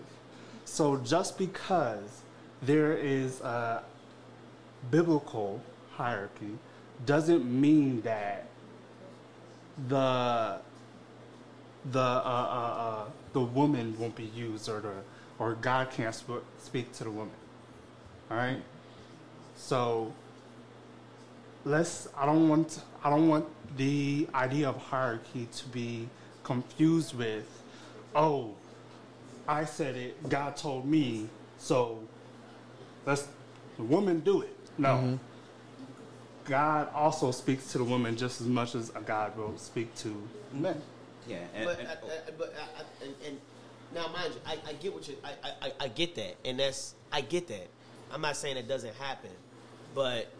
So just because there is a biblical hierarchy doesn't mean that the the uh, uh, uh, the woman won't be used or the or God can't sp- speak to the woman. All right. So let's. I don't want. I don't want the idea of hierarchy to be confused with, oh, I said it. God told me. So let's the woman do it. No. Mhm. God also speaks to the woman just as much as a God will speak to men. Yeah, but I, I, but I, I, and, and now, mind you, I, I get what you, I, I, I- I get that, and that's, I get that. I'm not saying it doesn't happen, but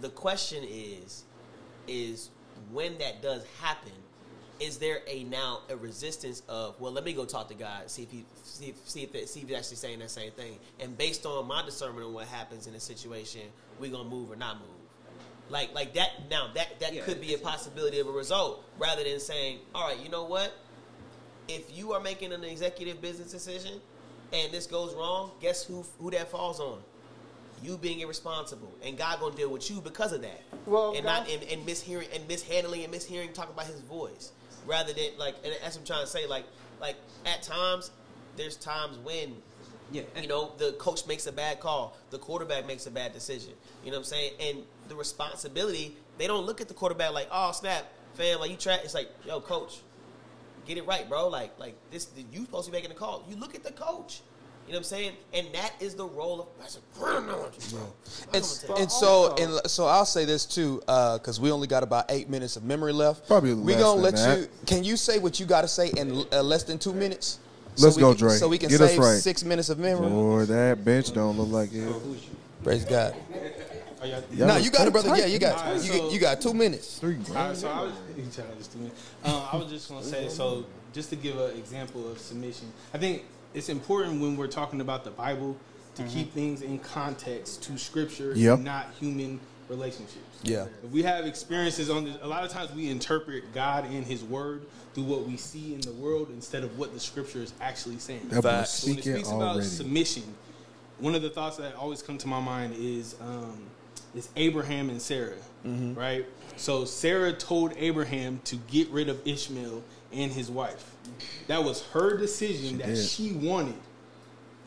the question is, is when that does happen, is there a now a resistance of well, let me go talk to God, see if he see if, see if, see if he's actually saying that same thing, and based on my discernment on what happens in a situation, we're gonna move or not move. Like like that now that that could be a possibility of a result rather than saying, all right, you know what? If you are making an executive business decision and this goes wrong, guess who who that falls on? You being irresponsible, and God gonna deal with you because of that. Well, and not and, and mishearing and mishandling and mishearing talking about His voice rather than like. And that's what I'm trying to say. Like like at times, there's times when yeah, you know, the coach makes a bad call, the quarterback makes a bad decision. You know what I'm saying? And the responsibility, they don't look at the quarterback like, oh snap, fam, like you try. It's like, yo, coach, get it right, bro. Like like this, you supposed to be making the call. You look at the coach. You know what I'm saying? And that is the role of. That's a great analogy, bro. And, and so and so I'll say this too, because we only got about eight minutes of memory left. Probably we less gonna than let that. you. Can you say what you got to say in uh, less than two minutes? Let's we go, can, Dre. So we can Get save right. six minutes of memory. Boy, that bench don't look like it. Praise God. Are y'all- Yo, No, you got it, brother. All Yeah, you got- right, you got- you got two minutes. Three. All right, so I was, you trying to just two minutes. Uh, I was just gonna say, so just to give an example of submission, I think it's important when we're talking about the Bible to Mm-hmm. keep things in context to Scripture, Yep. and not human relationships. Yeah. If we have experiences on this, a lot of times we interpret God and His Word through what we see in the world instead of what the Scripture is actually saying. That boy Facts. So when it speaking speaks about submission, one of the thoughts that always come to my mind is um, is Abraham and Sarah, Mm-hmm. right? So Sarah told Abraham to get rid of Ishmael and his wife. That was her decision that did. she wanted.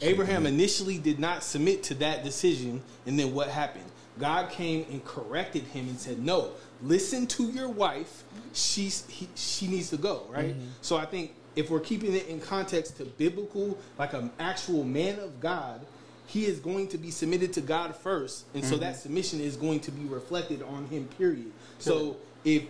Abraham initially did not submit to that decision, and then what happened? God came and corrected him and said, "No, listen to your wife. She's he, she needs to go." Right. So I think if we're keeping it in context to biblical, like an actual man of God, he is going to be submitted to God first, and so that submission is going to be reflected on him. Period. So if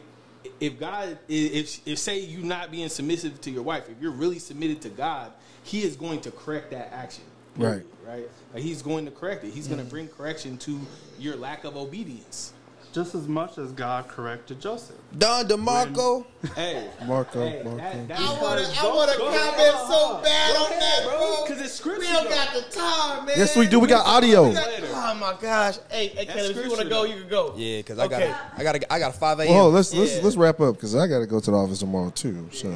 if God if if say you not being submissive to your wife, if you're really submitted to God, He is going to correct that action. Right. Right. Like he's going to correct it. He's going to bring correction to your lack of obedience. Just as much as God corrected Joseph. Don DeMarco. Hey, Marco, hey, Marco. that, that's I want to. because- I want to Go ahead. comment so bad Go on ahead, that, bro, bro. Because it's scripture. We don't though. got the time, man. Yes, we do. We got audio. Oh my gosh! Hey, hey, Caleb, if you want to go, you can go. Yeah, because I got Okay. I got I got a five a.m. Well, let's let's Yeah. let's wrap up because I got to go to the office tomorrow too. So,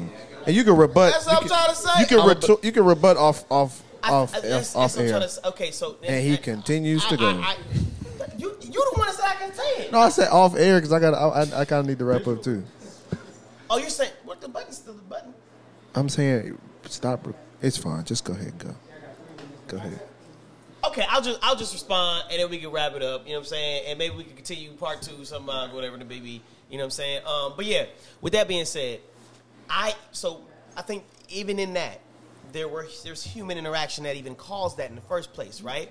and you can rebut. That's you what I'm can- trying to say. You can I'm you can rebut off off I- off I- that's, off that's air, to. Okay, so and he continues to I- go. I- I- you you the one that said I can say it. no, I said off air because I got I, I, I kind of need to wrap up too. Oh, you're saying what the button's still the button? I'm saying stop. It's fine. Just go ahead and go. Go ahead. Okay, I'll just I'll just respond and then we can wrap it up. You know what I'm saying? And maybe we can continue part two, some uh, whatever the baby. You know what I'm saying? Um, but yeah, with that being said, I so I think even in that there were there's human interaction that even caused that in the first place, right?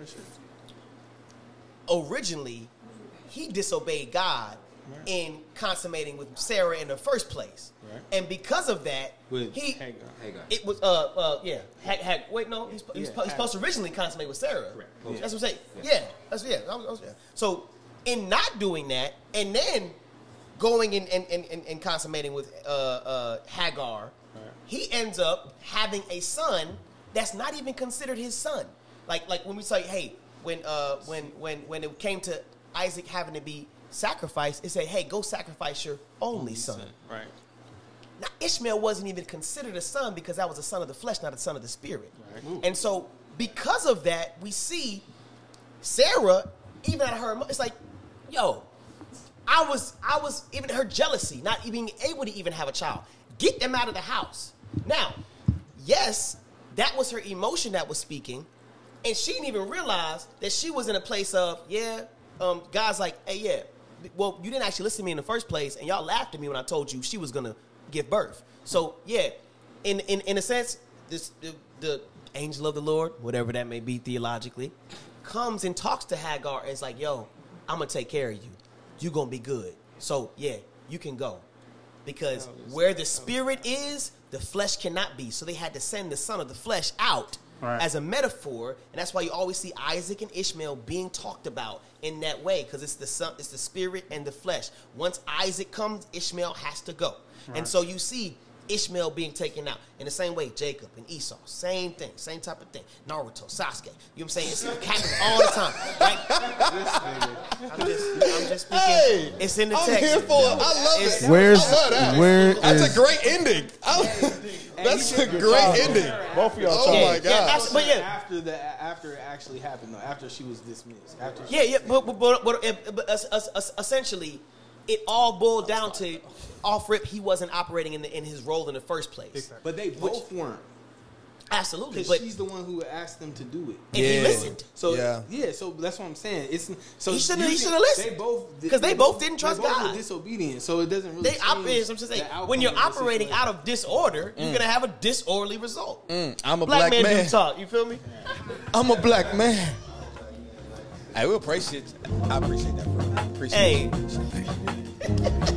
Originally, he disobeyed God in consummating with Sarah in the first place, Right. and because of that, With he Hagar. Hagar. it was uh uh yeah Hag, Hag, wait no he's, he's, Yeah, he's supposed to originally consummate with Sarah. Correct. That's what I'm saying. Yeah, that's yeah. I was- I was- yeah. So in not doing that and then going and and, and, and, and consummating with uh, uh, Hagar, he ends up having a son that's not even considered his son. Like like when we say hey when uh when when when it came to Isaac having to be sacrificed, it said hey go sacrifice your only son. Right. Now Ishmael wasn't even considered a son because that was a son of the flesh, not a son of the spirit. Right. And so because of that, we see Sarah, even at her, it's like, yo, I was, I was even her jealousy, not even being able to even have a child. Get them out of the house. Now, yes, that was her emotion that was speaking, and she didn't even realize that she was in a place of, yeah, um, God's like, hey, yeah, well, you didn't actually listen to me in the first place, and y'all laughed at me when I told you she was gonna give birth. So yeah, in in, in a sense, this the, the angel of the Lord, whatever that may be theologically, comes and talks to Hagar and is like, yo, I'm gonna take care of you. You gonna be good. So yeah, you can go. Because where the spirit is, the flesh cannot be. So they had to send the son of the flesh out Right. as a metaphor, and that's why you always see Isaac and Ishmael being talked about in that way, because it's the son, it's the spirit and the flesh. Once Isaac comes, Ishmael has to go, and so you see Ishmael being taken out in the same way. Jacob and Esau, same thing, same type of thing. Naruto, Sasuke, you know what I'm saying? It's, it happens all the time, right? I'm just, I'm just speaking. Hey, it's in the I'm text. here for it. I love It's- it. Where's I love that. where That's is a great ending. I- that's a great ending. both of y'all? Oh talking. my Yeah, god. but yeah, After the after it actually happened though, after she was dismissed, after she, Yeah, yeah, but but, but, but, uh, but es- es- es- essentially, it all boiled down to off rip. He wasn't operating in the, in his role in the first place. but they both weren't. Absolutely, but she's the one who asked them to do it. and he Yeah. listened So Yeah. yeah. so that's what I'm saying. It's so He shouldn't- he should've listened. They both 'Cause they both didn't trust they both God. Were disobedient, so it doesn't really. they operate. change I'm just saying, when you're operating situation. out of disorder, you're gonna have a disorderly result. Mm, I'm a black, black, man, man. do talk. You feel me? I'm a black man. Hey, we appreciate. I appreciate that, bro. Appreciate Hey, it.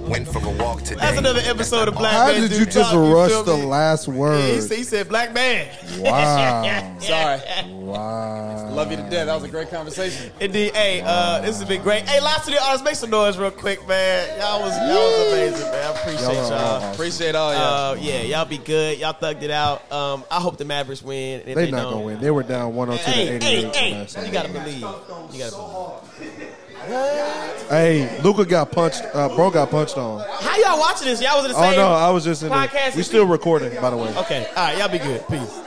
Went for a walk today. That's another episode of Black How Man did Do you just Talk, rush feel the me? last Yeah, he, word? said, he said black man. Wow. Sorry. Wow. Love you to death. That was a great conversation. Indeed. Hey, uh, this has been great. Hey, lots of the artists, make some noise real quick, man. Y'all was y'all was amazing, man. I appreciate Y'all y'all. awesome. Appreciate all y'all. Uh, yeah, y'all be good. Y'all thugged it out. Um, I hope the Mavericks win. and if They they not don't- gonna win. They were down 102 Hey, to hey, 88. hey, you gotta believe. You gotta believe. Hey, Luca got punched. Uh, bro got punched on. How y'all watching this? Y'all was in the Oh same no, I was just in. podcast. The, we still recording, by the way. Okay. All right. Y'all be good. Peace.